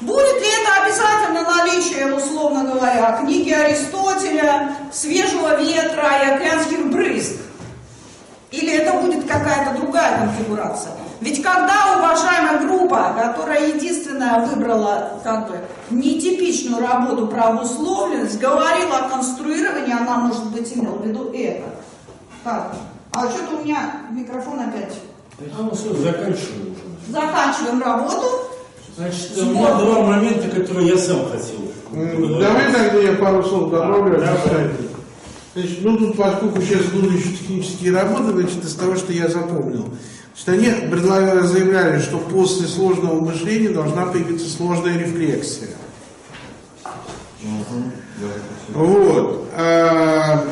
Будет ли это обязательно наличие, условно говоря, книги Аристотеля, свежего ветра и океанских брызг? Или это будет какая-то другая конфигурация? Ведь когда уважаемая группа, которая единственная выбрала как бы нетипичную работу про обусловленность, говорила о конструировании, она, может быть, имела в виду это. Так, а что-то у меня микрофон опять. А ну заканчиваем. Заканчиваем работу. Значит, у меня два момента, которые я сам хотел. М, Давай тогда я пару слов добавлю. Обязательно. Значит, ну тут, поскольку сейчас будут еще технические работы, значит, из того, что я запомнил. Значит, они заявляли, что после сложного мышления должна появиться сложная рефлексия. Вот. А,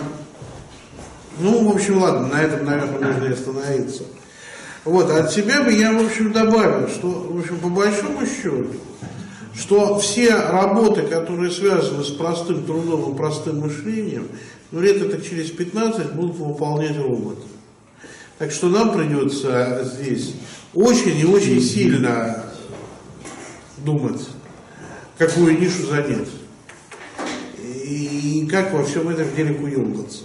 ну, в общем, ладно, на этом, наверное, можно и остановиться. Вот, от себя бы я, в общем, добавил, что, в общем, по большому счету, что все работы, которые связаны с простым трудом и простым мышлением, ну, лет так через 15 будут выполнять роботы. Так что нам придется здесь очень и очень сильно думать, какую нишу занять. И как во всем этом деле куелгаться.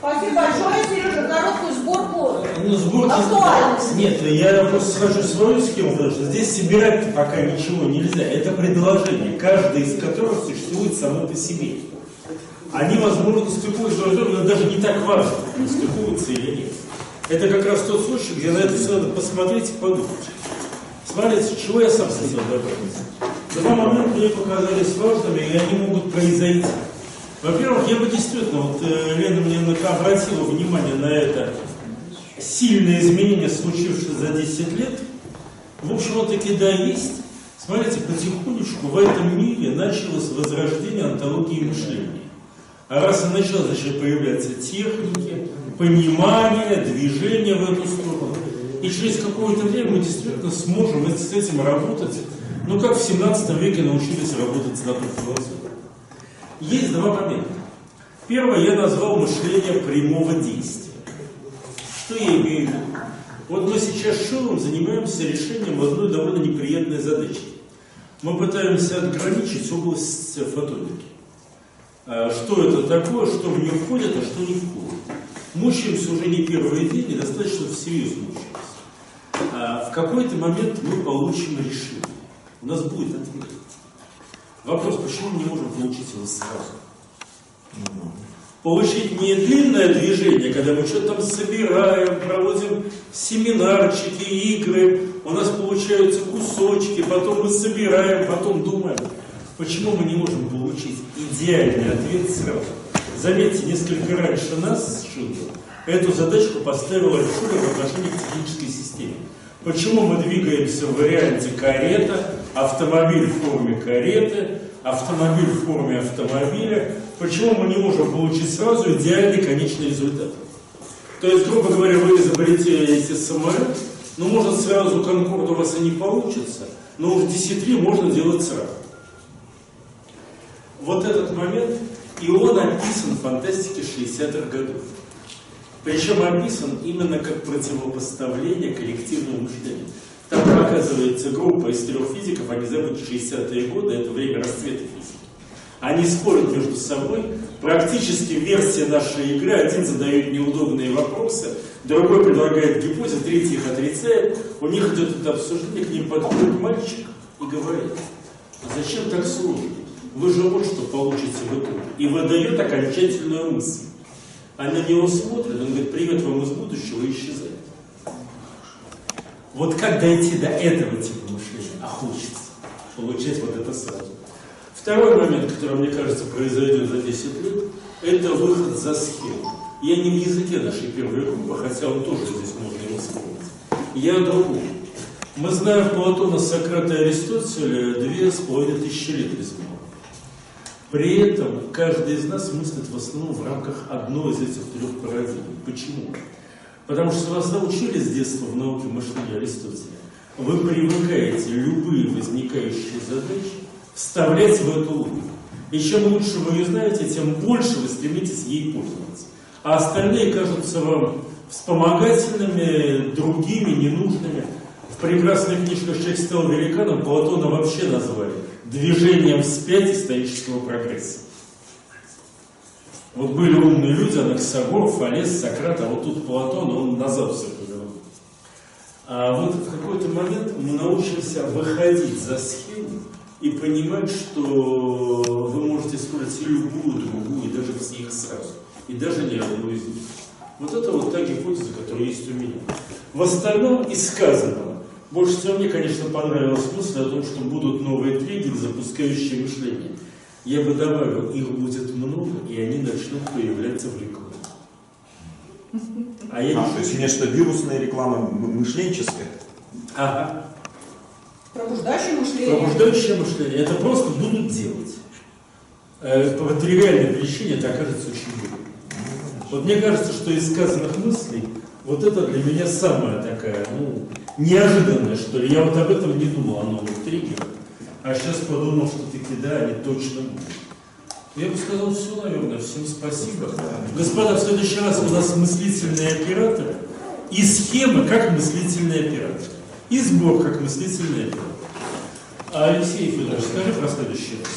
Спасибо большое, Сережа, короткую сборку Ну, сборки... актуальности. Нет, я просто схожу свою схему, потому что здесь собирать пока ничего нельзя. Это предложение, каждое из которых существует само по себе. Они, возможно, стыкуются друг с другом, но даже не так важно, стыкуются или нет. Это как раз тот случай, где на это все надо посмотреть и подумать. Смотрите, чего я сам хотел добавить. Два момента мне показались важными, и они могут произойти. Во-первых, я бы действительно, вот э, Лена мне обратила внимание на это сильное изменение, случившееся за 10 лет. В общем, вот таки да, есть. Смотрите, потихонечку в этом мире началось возрождение антологии мышления. А раз и началось, значит, появляться техники, понимание, движение в эту сторону. И через какое-то время мы действительно сможем с этим работать, ну, как в 17 веке научились работать с натурой философией. Есть два момента. Первое я назвал мышление прямого действия. Что я имею в виду? Вот мы сейчас с Шилом занимаемся решением одной довольно неприятной задачи. Мы пытаемся отграничить область фотоники. А Что это такое, что в нее входит, а что не входит. Мучаемся уже не первый день и достаточно всерьез мучаемся. А В какой-то момент мы получим решение. У нас будет ответ. Вопрос, почему мы не можем получить его сразу? Получить не длинное движение, когда мы что-то там собираем, проводим семинарчики, игры, у нас получаются кусочки, потом мы собираем, потом думаем. Почему мы не можем получить идеальный ответ сразу? Заметьте, несколько раньше нас, Шилдер, эту задачку поставил Альшулер в отношении к технической системе. Почему мы двигаемся в варианте карета, автомобиль в форме кареты, автомобиль в форме автомобиля? Почему мы не можем получить сразу идеальный конечный результат? То есть, грубо говоря, вы изобретаете самолет, но может сразу Конкорд у вас и не получится, но уж 10 можно делать сразу. Вот этот момент, и он описан в фантастике 60-х годов. Причем описан именно как противопоставление коллективному мышлению. Там показывается группа из трех физиков, они забыли 60-е годы, это время расцвета физики. Они спорят между собой, практически версия нашей игры, один задает неудобные вопросы, другой предлагает гипотезы, третий их отрицает, у них идет это обсуждение, к ним подходит мальчик и говорит, а зачем так сложно? Вы же вот что получите в итоге. И выдает окончательную мысль. А на него смотрит, он говорит, привет вам из будущего, и исчезает. Вот как дойти до этого типа мышления? А хочется получать вот это сразу. Второй момент, который, мне кажется, произойдет за 10 лет, это выход за схему. Я не в языке нашей первой группы, хотя он тоже здесь можно вспомнить. Я о. Мы знаем Платона, Сократа и Аристотеля две с половиной тысячи лет рискнули. При этом каждый из нас мыслит в основном в рамках одной из этих трех парадигм. Почему? Потому что вас научили с детства в науке мышления Аристотеля. Вы привыкаете любые возникающие задачи вставлять в эту логику. И чем лучше вы ее знаете, тем больше вы стремитесь ей пользоваться. А остальные кажутся вам вспомогательными, другими, ненужными. В прекрасной книжке «Человек стал великаном» Платона вообще назвали движением вспять исторического прогресса. Вот были умные люди, Анаксагор, Фалес, Сократ, а вот тут Платон, он назад все повернул. А вот в какой-то момент мы научимся выходить за схему и понимать, что вы можете использовать любую другую, и даже все их сразу, и даже не одну из них. Вот это вот та гипотеза, которая есть у меня. В остальном из сказанного, больше всего мне, конечно, понравилась мысль о том, что будут новые триггеры, запускающие мышление. Я бы добавил, их будет много, и они начнут появляться в рекламе. А, я а то есть нечто вирусная реклама мышленческая? Ага. Пробуждающее мышление. Пробуждающее мышление. Это просто будут делать. Э, по тривиальной причине это окажется очень выгодно. Вот мне кажется, что из сказанных мыслей вот это для меня самая такая, ну, неожиданная, что ли. Я вот об этом не думал, о новых триггерах. А сейчас подумал, что таки да, они точно будут. Я бы сказал все, наверное. Всем спасибо. Господа, в следующий раз у нас мыслительные операторы и схемы как мыслительные операторы. И сбор как мыслительный оператор. А Алексей Федорович, скажи про следующий раз.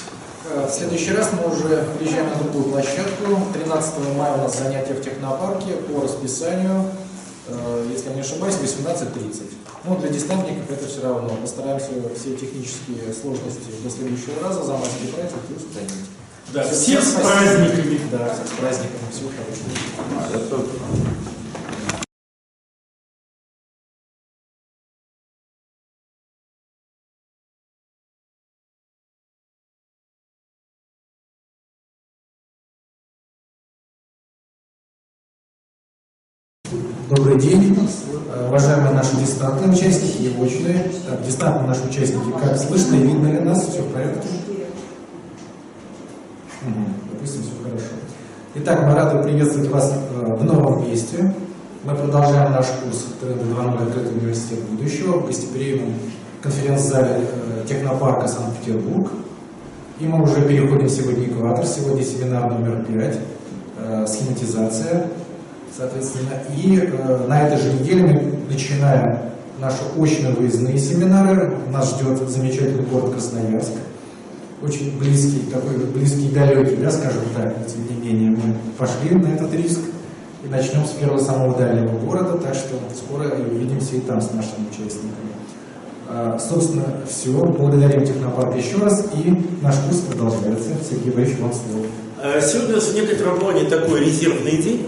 Э, в следующий раз мы уже приезжаем на другую площадку. 13 мая у нас занятия в технопарке по расписанию, э, если я не ошибаюсь, 18.30. Ну, для дистантников это все равно. Постараемся все технические сложности до следующего раза за майские праздники устранить. Да, всех, всех с праздниками. Да, с праздниками. Всего хорошего. Уважаемые наши дистантные участники и очные. Так, дистантные наши участники, как слышно и видно ли нас? Все в порядке? Угу, допустим, все хорошо. Итак, мы рады приветствовать вас э, в новом месте. Мы продолжаем наш курс «Тренды 2.0. Открытый университет будущего» в гостеприимном конференц-зале э, Технопарка Санкт-Петербург. И мы уже переходим сегодня экватор. Сегодня семинар номер 5 «Схематизация Соответственно, и э, на этой же неделе мы начинаем наши очно-выездные семинары. Нас ждет замечательный город Красноярск. Очень близкий, такой близкий, далекий, да, скажем так, но тем не менее мы пошли на этот риск и начнем с первого самого дальнего города, так что скоро увидимся и там с нашими участниками. А, собственно, все. Благодарим Технопарк еще раз, и наш курс продолжается. Сергей Борисович, вам слово. А, сегодня в некотором плане такой резервный день.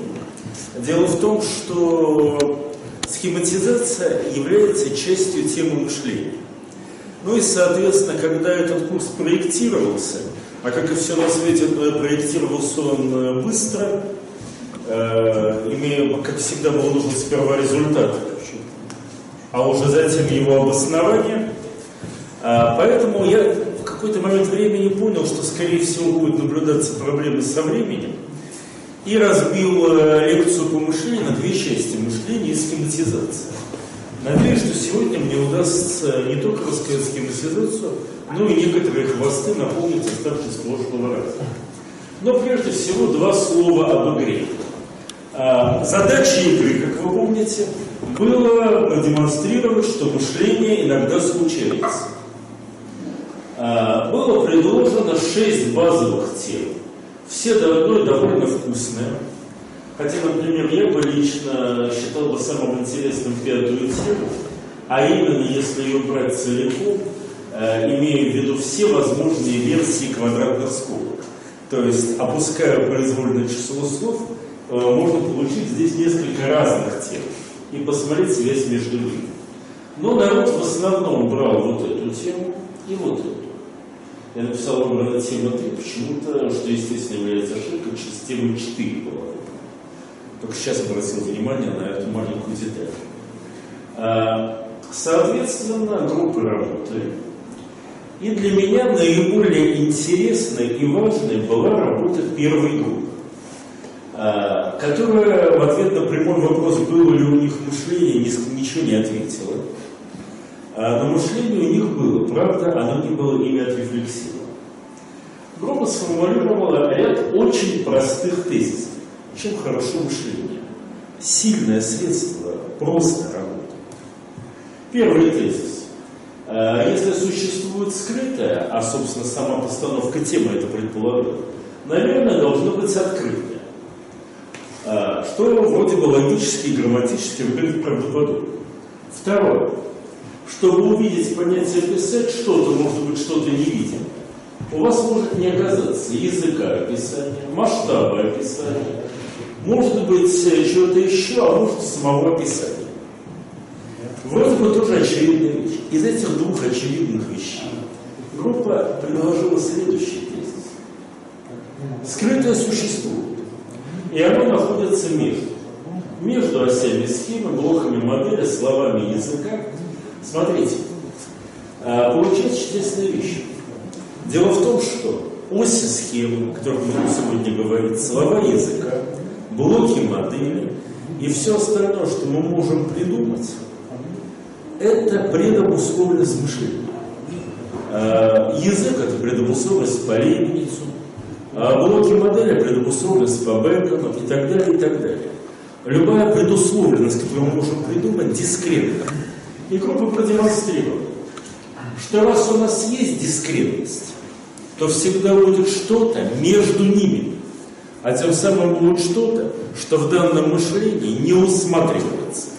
Дело в том, что схематизация является частью темы мышления. Ну и, соответственно, когда этот курс проектировался, а как и все на свете, проектировался он э, быстро, э, имея, как всегда, было нужно сперва результат, а уже затем его обоснование. А, поэтому я в какой-то момент времени понял, что, скорее всего, будет наблюдаться проблемы со временем, и разбил э, лекцию по мышлению на две части – мышление и схематизация. Надеюсь, что сегодня мне удастся не только рассказать схематизацию, но и некоторые хвосты наполнить оставшись прошлого раза. Но прежде всего два слова об игре. А, задача игры, как вы помните, было продемонстрировать, что мышление иногда случается. А, было предложено шесть базовых тем – все до одной довольно вкусные. Хотя, например, я бы лично считал бы самым интересным пятую тему, а именно, если ее брать целиком, э, имея в виду все возможные версии квадратных скобок. То есть, опуская произвольное число слов, э, можно получить здесь несколько разных тем и посмотреть связь между ними. Но народ в основном брал вот эту тему и вот эту. Я написал ровно тема 3, почему-то, что естественно является ошибкой, через тему 4 была. Только сейчас обратил внимание на эту маленькую деталь. А, Соответственно, группы работали. И для меня наиболее интересной и важной была работа первой группы, а, которая в ответ на прямой вопрос, было ли у них мышление, ни- ничего не ответила. А, Но мышление у них было, правда, оно не было ими отрефлексировано. Группа сформулировала ряд очень простых тезисов. Чем хорошо мышление? Сильное средство просто работает. Первый тезис. Э, Если существует скрытое, а, собственно, сама постановка темы это предполагает, наверное, должно быть открытое. Э, Что вроде бы логически и грамматически выглядит правдоподобно. Второе. Чтобы увидеть, понять и описать что-то, может быть, что-то невидимое, у вас может не оказаться языка описания, масштаба описания, может быть, чего-то еще, а может, самого описания. Вроде бы тоже очевидная вещь. Из этих двух очевидных вещей группа предложила следующий тезис. Скрытое существует, и оно находится между. Между осями схемы, блоками модели, словами языка. Смотрите, а, получается чудесная вещь. Дело в том, что оси схемы, о которых мы сегодня говорить, слова языка, блоки модели и все остальное, что мы можем придумать, это предобусловленность мышления. Э, Язык – это предобусловленность по Лейбницу, а блоки модели – предобусловленность по Бекону и так далее, и так далее. Любая предусловленность, которую мы можем придумать, дискретна. И группа продемонстрировала, что раз у нас есть дискретность, то всегда будет что-то между ними. А тем самым будет что-то, что в данном мышлении не усматривается.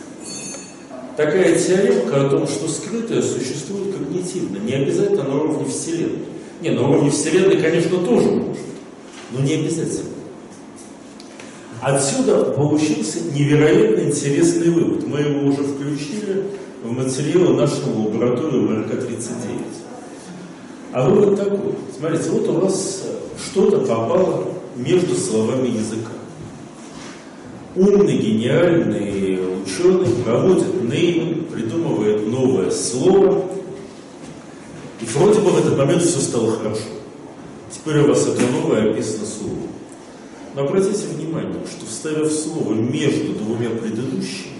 Такая теоремка о том, что скрытое существует когнитивно, не обязательно на уровне Вселенной. Не, на уровне Вселенной, конечно, тоже может, но не обязательно. Отсюда получился невероятно интересный вывод. Мы его уже включили в материалы нашего лаборатории ВРК-39. А вывод такой. Смотрите, вот у вас что-то попало между словами языка. Умный, гениальный ученый проводит нейминг, придумывает новое слово, и вроде бы в этот момент все стало хорошо. Теперь у вас это новое описано слово. Но обратите внимание, что вставив слово между двумя предыдущими,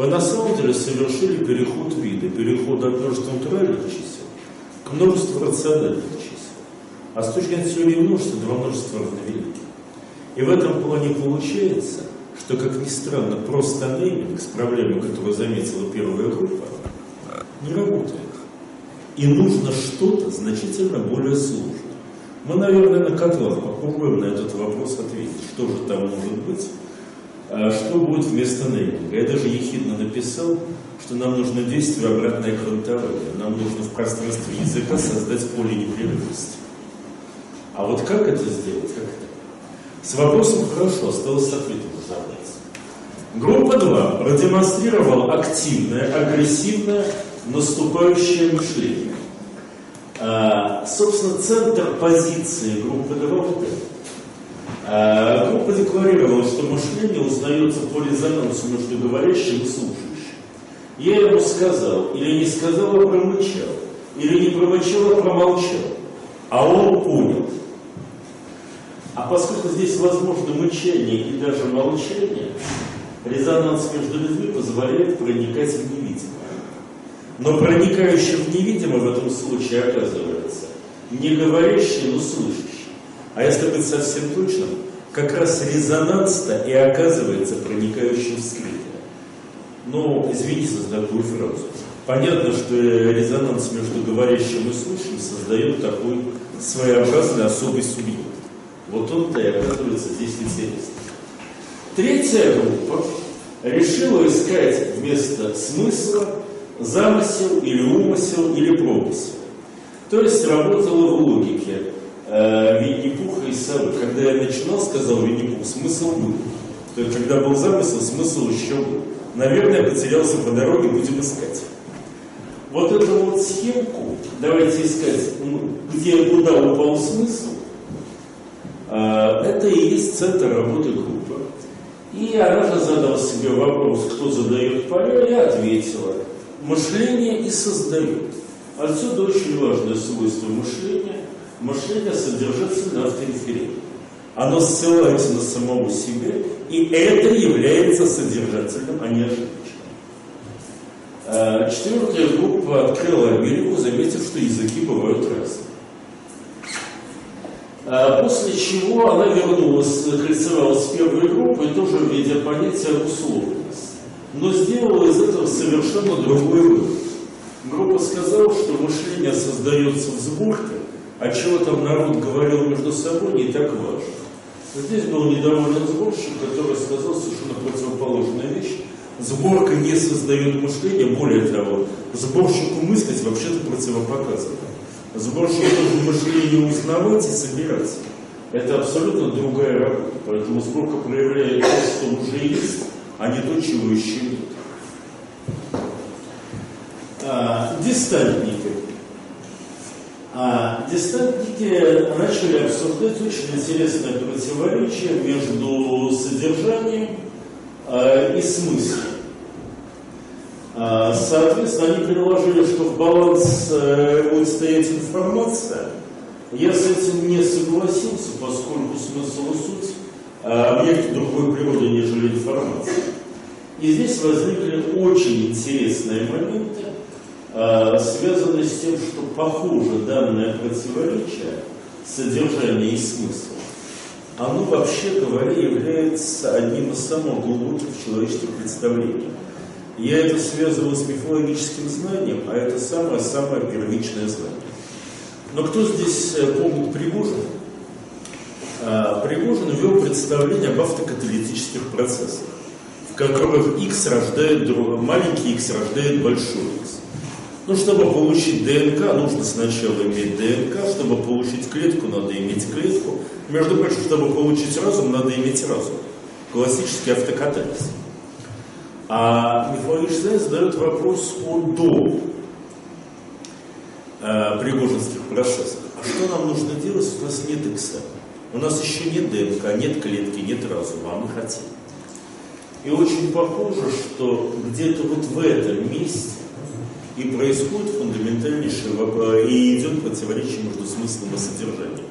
вы на самом деле совершили переход вида, переход от множества натуральных чисел к множеству рациональных чисел. А с точки зрения теории множества, два множества равновелики. И в этом плане получается, что, как ни странно, просто нейминг с проблемой, которую заметила первая группа, не работает. И нужно что-то значительно более сложное. Мы, наверное, на котлах попробуем на этот вопрос ответить, что же там может быть, что будет вместо нейминга. Я даже ехидно написал, что нам нужно действие обратное квантование. Нам нужно в пространстве языка создать поле непрерывности. А вот как это сделать? Как это? С вопросом хорошо, осталось с ответом разобраться. Группа 2 продемонстрировала активное, агрессивное, наступающее мышление. А, собственно, центр позиции группы 2 вот это. Группа декларировала, что мышление узнается по резонансу между говорящим и слушающим. Я ему сказал, или не сказал, а промычал, или не промычал, а промолчал. А он понял. А поскольку здесь возможно мычание и даже молчание, резонанс между людьми позволяет проникать в невидимое. Но проникающий в невидимое в этом случае оказывается не говорящий, но слышащий. А если быть совсем точным, как раз резонанс-то и оказывается проникающим в скрытое. Ну, извините за такую фразу. Понятно, что резонанс между говорящим и слышащим создает такой своеобразный особый субъект. Вот он-то и оказывается здесь интересным. Третья группа решила искать вместо смысла замысел или умысел или промысел. То есть работала в логике э, Винни-Пуха и совы. Когда я начинал, сказал Винни-Пух, смысл был. То есть, когда был замысел, смысл еще был. Наверное, потерялся по дороге, будем искать. вот эту вот схемку, давайте искать, ну, где куда упал смысл, а, это и есть центр работы группы. И она же задала себе вопрос, кто задает поля, и ответила. Мышление и создает. Отсюда очень важное свойство мышления. Мышление содержательно авторитарно. Оно ссылается на самого себя, и это является содержательным, а не ошибочным. А, Четвертая группа открыла Америку, заметив, что языки бывают разные. А После чего она вернулась, кольцевалась с первой группой, тоже введя понятие условность. Но сделала из этого совершенно другой вывод. Группа сказала, что мышление создается в сборке, а чего там народ говорил между собой, не так важно. Здесь был недоволен сборщик, который сказал совершенно противоположную вещь. Сборка не создает мышление, более того, сборщику мыслить вообще-то противопоказано. Сборщик должен мышление узнавать и собирать. Это абсолютно другая работа. Поэтому сборка проявляет то, что уже есть, а не то, чего еще нет. А, дистантники. А дистантники начали обсуждать очень интересное противоречие между содержанием а, и смыслом. А, соответственно, они предложили, что в баланс э, будет стоять информация. Я с этим не согласился, поскольку смысл и суть а, объект другой природы, нежели информация. И здесь возникли очень интересные моменты, а, связанные с тем, что похоже данное противоречие содержания и смысла, оно вообще говоря является одним из самых глубоких человеческих представлений. Я это связываю с мифологическим знанием, а это самое-самое первичное знание. Но кто здесь э, помнит Пригожин? А, Пригожин ввел представление об автокаталитических процессах, в которых X рождает маленький X рождает большой X. Ну, чтобы получить ДНК, нужно сначала иметь ДНК, чтобы получить клетку, надо иметь клетку. Между прочим, чтобы получить разум, надо иметь разум. Классический автокатализ. А мифологический задает вопрос о до э, пригожинских процессах. А что нам нужно делать, у нас нет икса? У нас еще нет ДНК, нет клетки, нет разума, а мы хотим. И очень похоже, что где-то вот в этом месте и происходит фундаментальнейший и идет противоречие между смыслом и содержанием.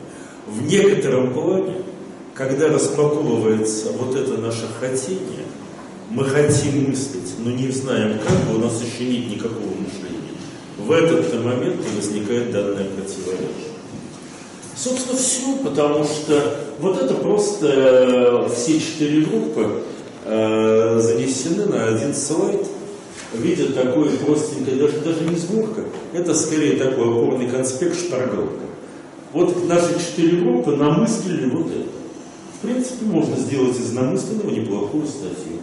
В некотором плане, когда распаковывается вот это наше хотение, мы хотим мыслить, но не знаем как, у нас еще нет никакого мышления. В этот момент и возникает данное противоречие. Собственно, все, потому что вот это просто э, все четыре группы э, занесены на один слайд, видят такой простенький, даже, даже не сборка, это скорее такой опорный конспект шпаргалка. Вот наши четыре группы намыслили вот это. В принципе, можно сделать из намысленного неплохую статью.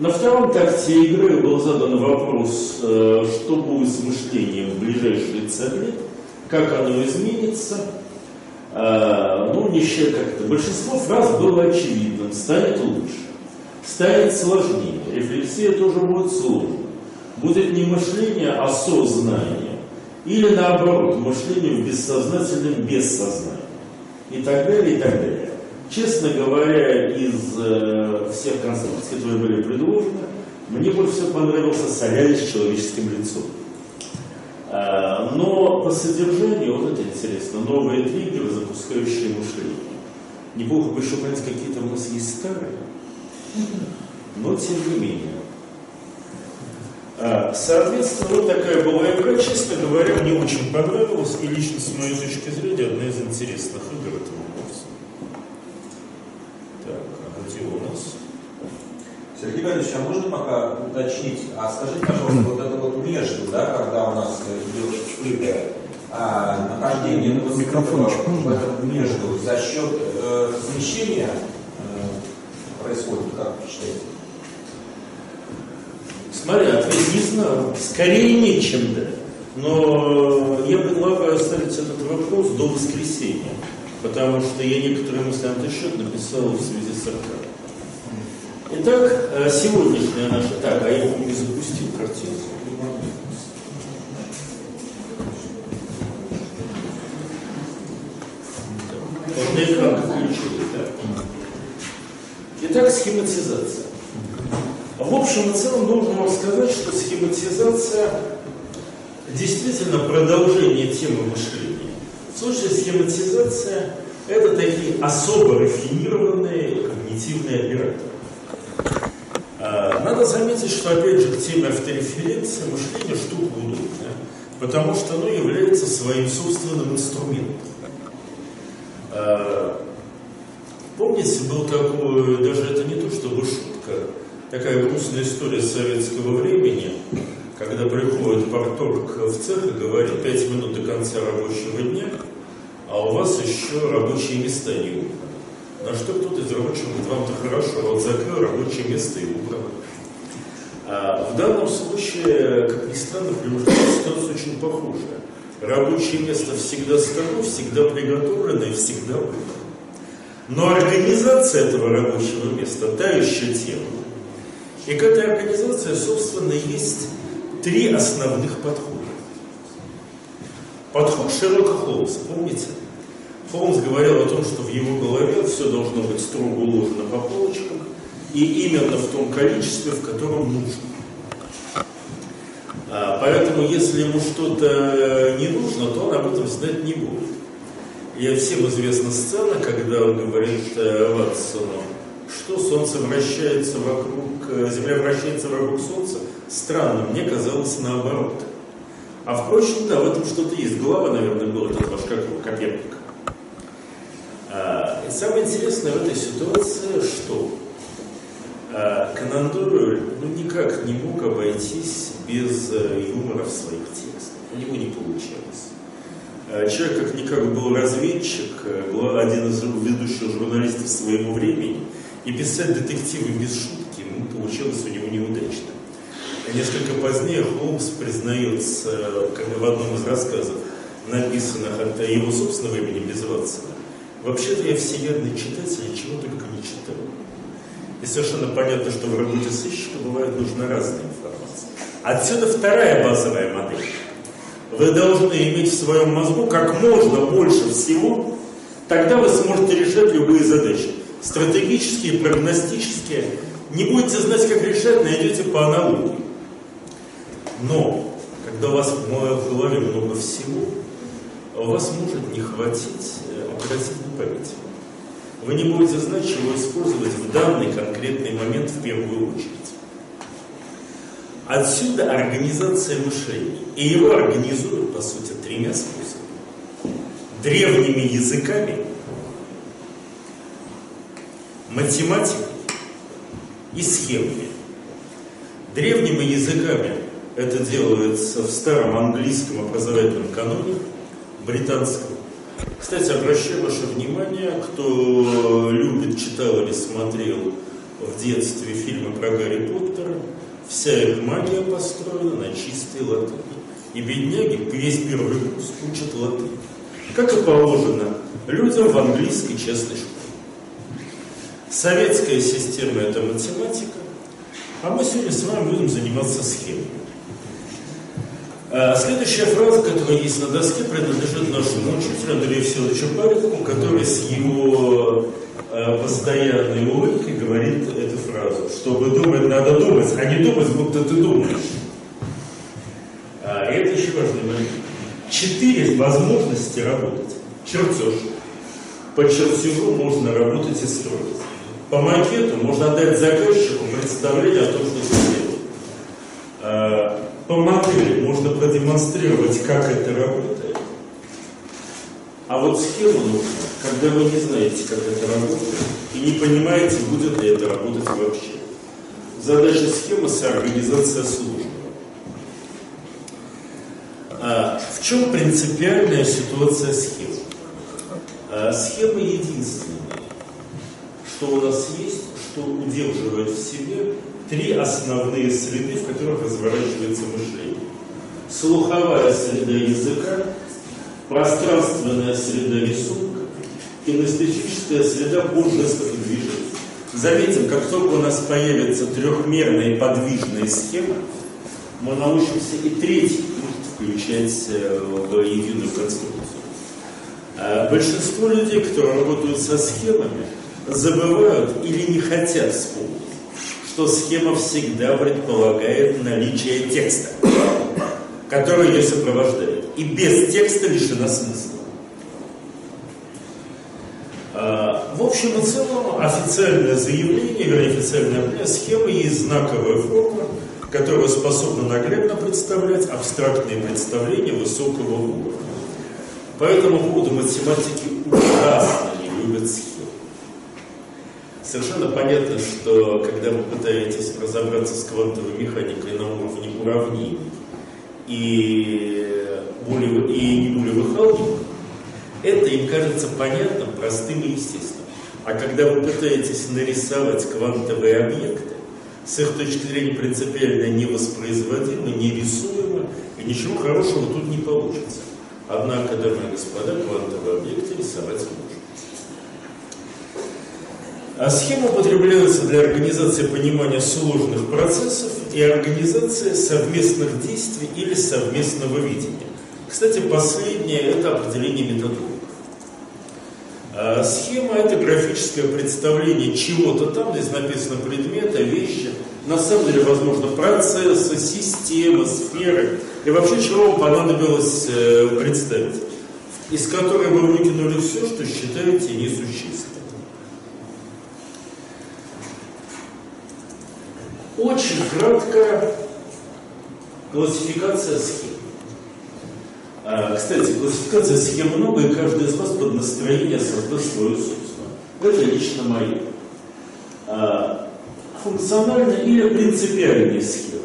На втором такте игры был задан вопрос, э, что будет с мышлением в ближайшие 30 лет, как оно изменится. Э, ну, не как-то. Большинство фраз было очевидным. Станет лучше, станет сложнее. Рефлексия тоже будет сложной. Будет не мышление, а сознание. Или наоборот, мышление в бессознательном бессознании. И так далее, и так далее. Честно говоря, из э, всех конструкций, которые были предложены, мне больше всего понравился солярий с человеческим лицом. Э, но по содержанию, вот это интересно, новые триггеры, запускающие мышление. Неплохо бы еще понять, какие там у нас есть старые, но тем не менее. Э, Соответственно, вот такая была игра, честно говоря, мне очень понравилась, и лично с моей точки зрения одна из интересных игр этого курса. Так, а где у нас? Сергей Борисович, а можно пока уточнить, а скажите, пожалуйста, вот это вот между, да, когда у нас идет вспышка, а, нахождение этого Микрофончик. в этом между за счет э, смещения э, происходит, как вы считаете? Смотри, ответ не знаю. Скорее нет, чем да. Но я предлагаю оставить этот вопрос до воскресенья, потому что я некоторые мысли счет написал в связи с аркадом. Итак, э, сегодняшняя наша... Так, а я не запустил картинку. Итак, схематизация. В общем и целом должен вам сказать, что схематизация действительно продолжение темы мышления. В случае схематизация это такие особо рафинированные когнитивные операторы. А, Надо заметить, что опять же к теме автореференции мышление штука удобная, потому что оно является своим собственным инструментом. Помните, был такой, даже это не то чтобы шутка, такая грустная история советского времени, когда приходит порторг в цех и говорит 5 минут до конца рабочего дня, а у вас еще рабочие места не убраны. На что кто-то из рабочих говорит, вам-то хорошо, вот закрыл рабочее место и убрал. А в данном случае, как ни странно, ситуация очень похожая. Рабочее место всегда стало, всегда приготовлено и всегда убрано. Но организация этого рабочего места – та еще тема. И к этой организации, собственно, есть три основных подхода. Подход Шерлока Холмса, помните? Холмс говорил о том, что в его голове все должно быть строго уложено по полочкам, и именно в том количестве, в котором нужно. А, поэтому, если ему что-то не нужно, то он об этом знать не будет. И всем известна сцена, когда он говорит э, Ватсону, что Солнце вращается вокруг, э, Земля вращается вокруг Солнца. Странно, мне казалось наоборот. А впрочем, да, в этом что-то есть. Голова, наверное, был этот ваш как Коперник. А, самое интересное в этой ситуации, что а, Дойль ну, никак не мог обойтись без э, юмора в своих текстах. У него не получалось. А, Человек как-никак был разведчик, э, был один из ведущих журналистов своего времени, и писать детективы без шутки ну, получилось у него неудачно. Несколько позднее Холмс признается, как в одном из рассказов, написанных от его собственного имени без Ватсона. Вообще-то я всеядный читатель, ничего только не читал. И совершенно понятно, что в работе сыщика бывает нужна разная информация. Отсюда вторая базовая модель. Вы должны иметь в своем мозгу как можно больше всего, тогда вы сможете решать любые задачи. Стратегические, прогностические. Не будете знать, как решать, найдете по аналогии. Но, когда у вас в голове много всего, у вас может не хватить э, оперативной памяти. Вы не будете знать, чего использовать в данный конкретный момент в первую очередь. Отсюда организация мышления. И его организуют, по сути, тремя способами. Древними языками, математикой и схемами. Древними языками это делается в старом английском образовательном каноне, британском. Кстати, обращаю ваше внимание, кто любит, читал или смотрел в детстве фильмы про Гарри Поттера, вся их магия построена на чистой латыни. И бедняги весь первый курс учат латынь. Как и положено людям в английской частной школе. Советская система – это математика, а мы сегодня с вами будем заниматься схемой. А Следующая фраза, которая есть на доске, принадлежит нашему учителю Андрею Всеволодовичу Павликову, который с его постоянной улыбкой говорит эту фразу. Чтобы думать, надо думать, а не думать, будто ты думаешь. А, и это еще важный момент. Четыре возможности работать. Чертеж. По чертежу можно работать и строить. По макету можно дать заказчику представление о том, что сделать. А, по модели можно продемонстрировать, как это работает. А вот схему нужно, когда вы не знаете, как это работает, и не понимаете, будет ли это работать вообще. Задача схемы – соорганизация сложного. А в чем принципиальная ситуация схемы? А схема единственная, что у нас есть, что удерживает в себе три основные среды, в которых разворачивается мышление. Слуховая среда языка, пространственная среда рисунка, кинестетическая среда божественных движений. Заметим, как только у нас появится трехмерная и подвижная схема, мы научимся и третий пункт включать э, в единую конструкцию. А большинство людей, которые работают со схемами, забывают или не хотят вспомнить, что схема всегда предполагает наличие текста, который ее сопровождает. И без текста лишена смысла. А, В общем и целом, официальное заявление, вернее, официальная схема есть знаковая форма, которая способна наглядно представлять абстрактные представления высокого уровня. По этому поводу математики ужасно не любят схемы. Совершенно понятно, что когда вы пытаетесь разобраться с квантовой механикой на уровне уравнений и, более, и небулевых алгебр, это им кажется понятным, простым и естественным. А когда вы пытаетесь нарисовать квантовые объекты, с их точки зрения принципиально невоспроизводимы, нерисуемы, и ничего хорошего тут не получится. Однако, дамы и господа, квантовые объекты рисовать можно. А схемы употребляются для организации понимания сложных процессов и организации совместных действий или совместного видения. Кстати, последнее – это определение методологии. А схема – это графическое представление чего-то там, здесь написано предмета, вещи, на самом деле, возможно, процессы, системы, сферы, и вообще чего вам понадобилось э, представить, из которой вы выкинули все, что считаете несущественным. Очень краткая классификация схем. А, кстати, классификация схем много, и каждый из вас под настроение создаст свою собственную. Это лично мое. А, функциональные или принципиальные схемы.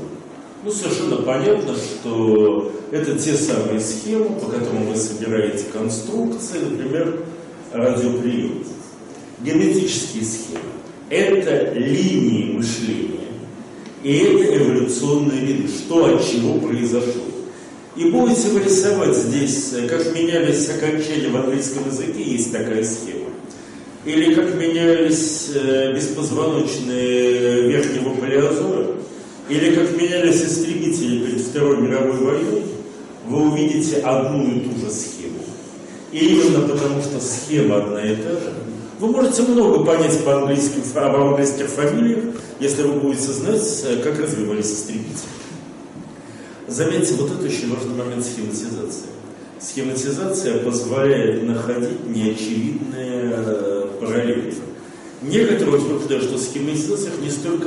Ну, совершенно понятно, что это те самые схемы, по которым вы собираете конструкции, например, радиоприемников. Генетические схемы – это линии мышления. И это эволюционные ряды, что от чего произошло. И будете вы рисовать здесь, как менялись окончания в английском языке, есть такая схема. Или как менялись э, беспозвоночные верхнего палеозоя, или как менялись истребители перед Второй мировой войной, вы увидите одну и ту же схему. И именно потому, что схема одна и та же, вы можете много понять по английским, об английских фамилиях, если вы будете знать, как развивались истребители. Заметьте, вот это очень важный момент схематизации. Схематизация позволяет находить неочевидные параллели. Некоторые утверждают, что в схематизациях не столько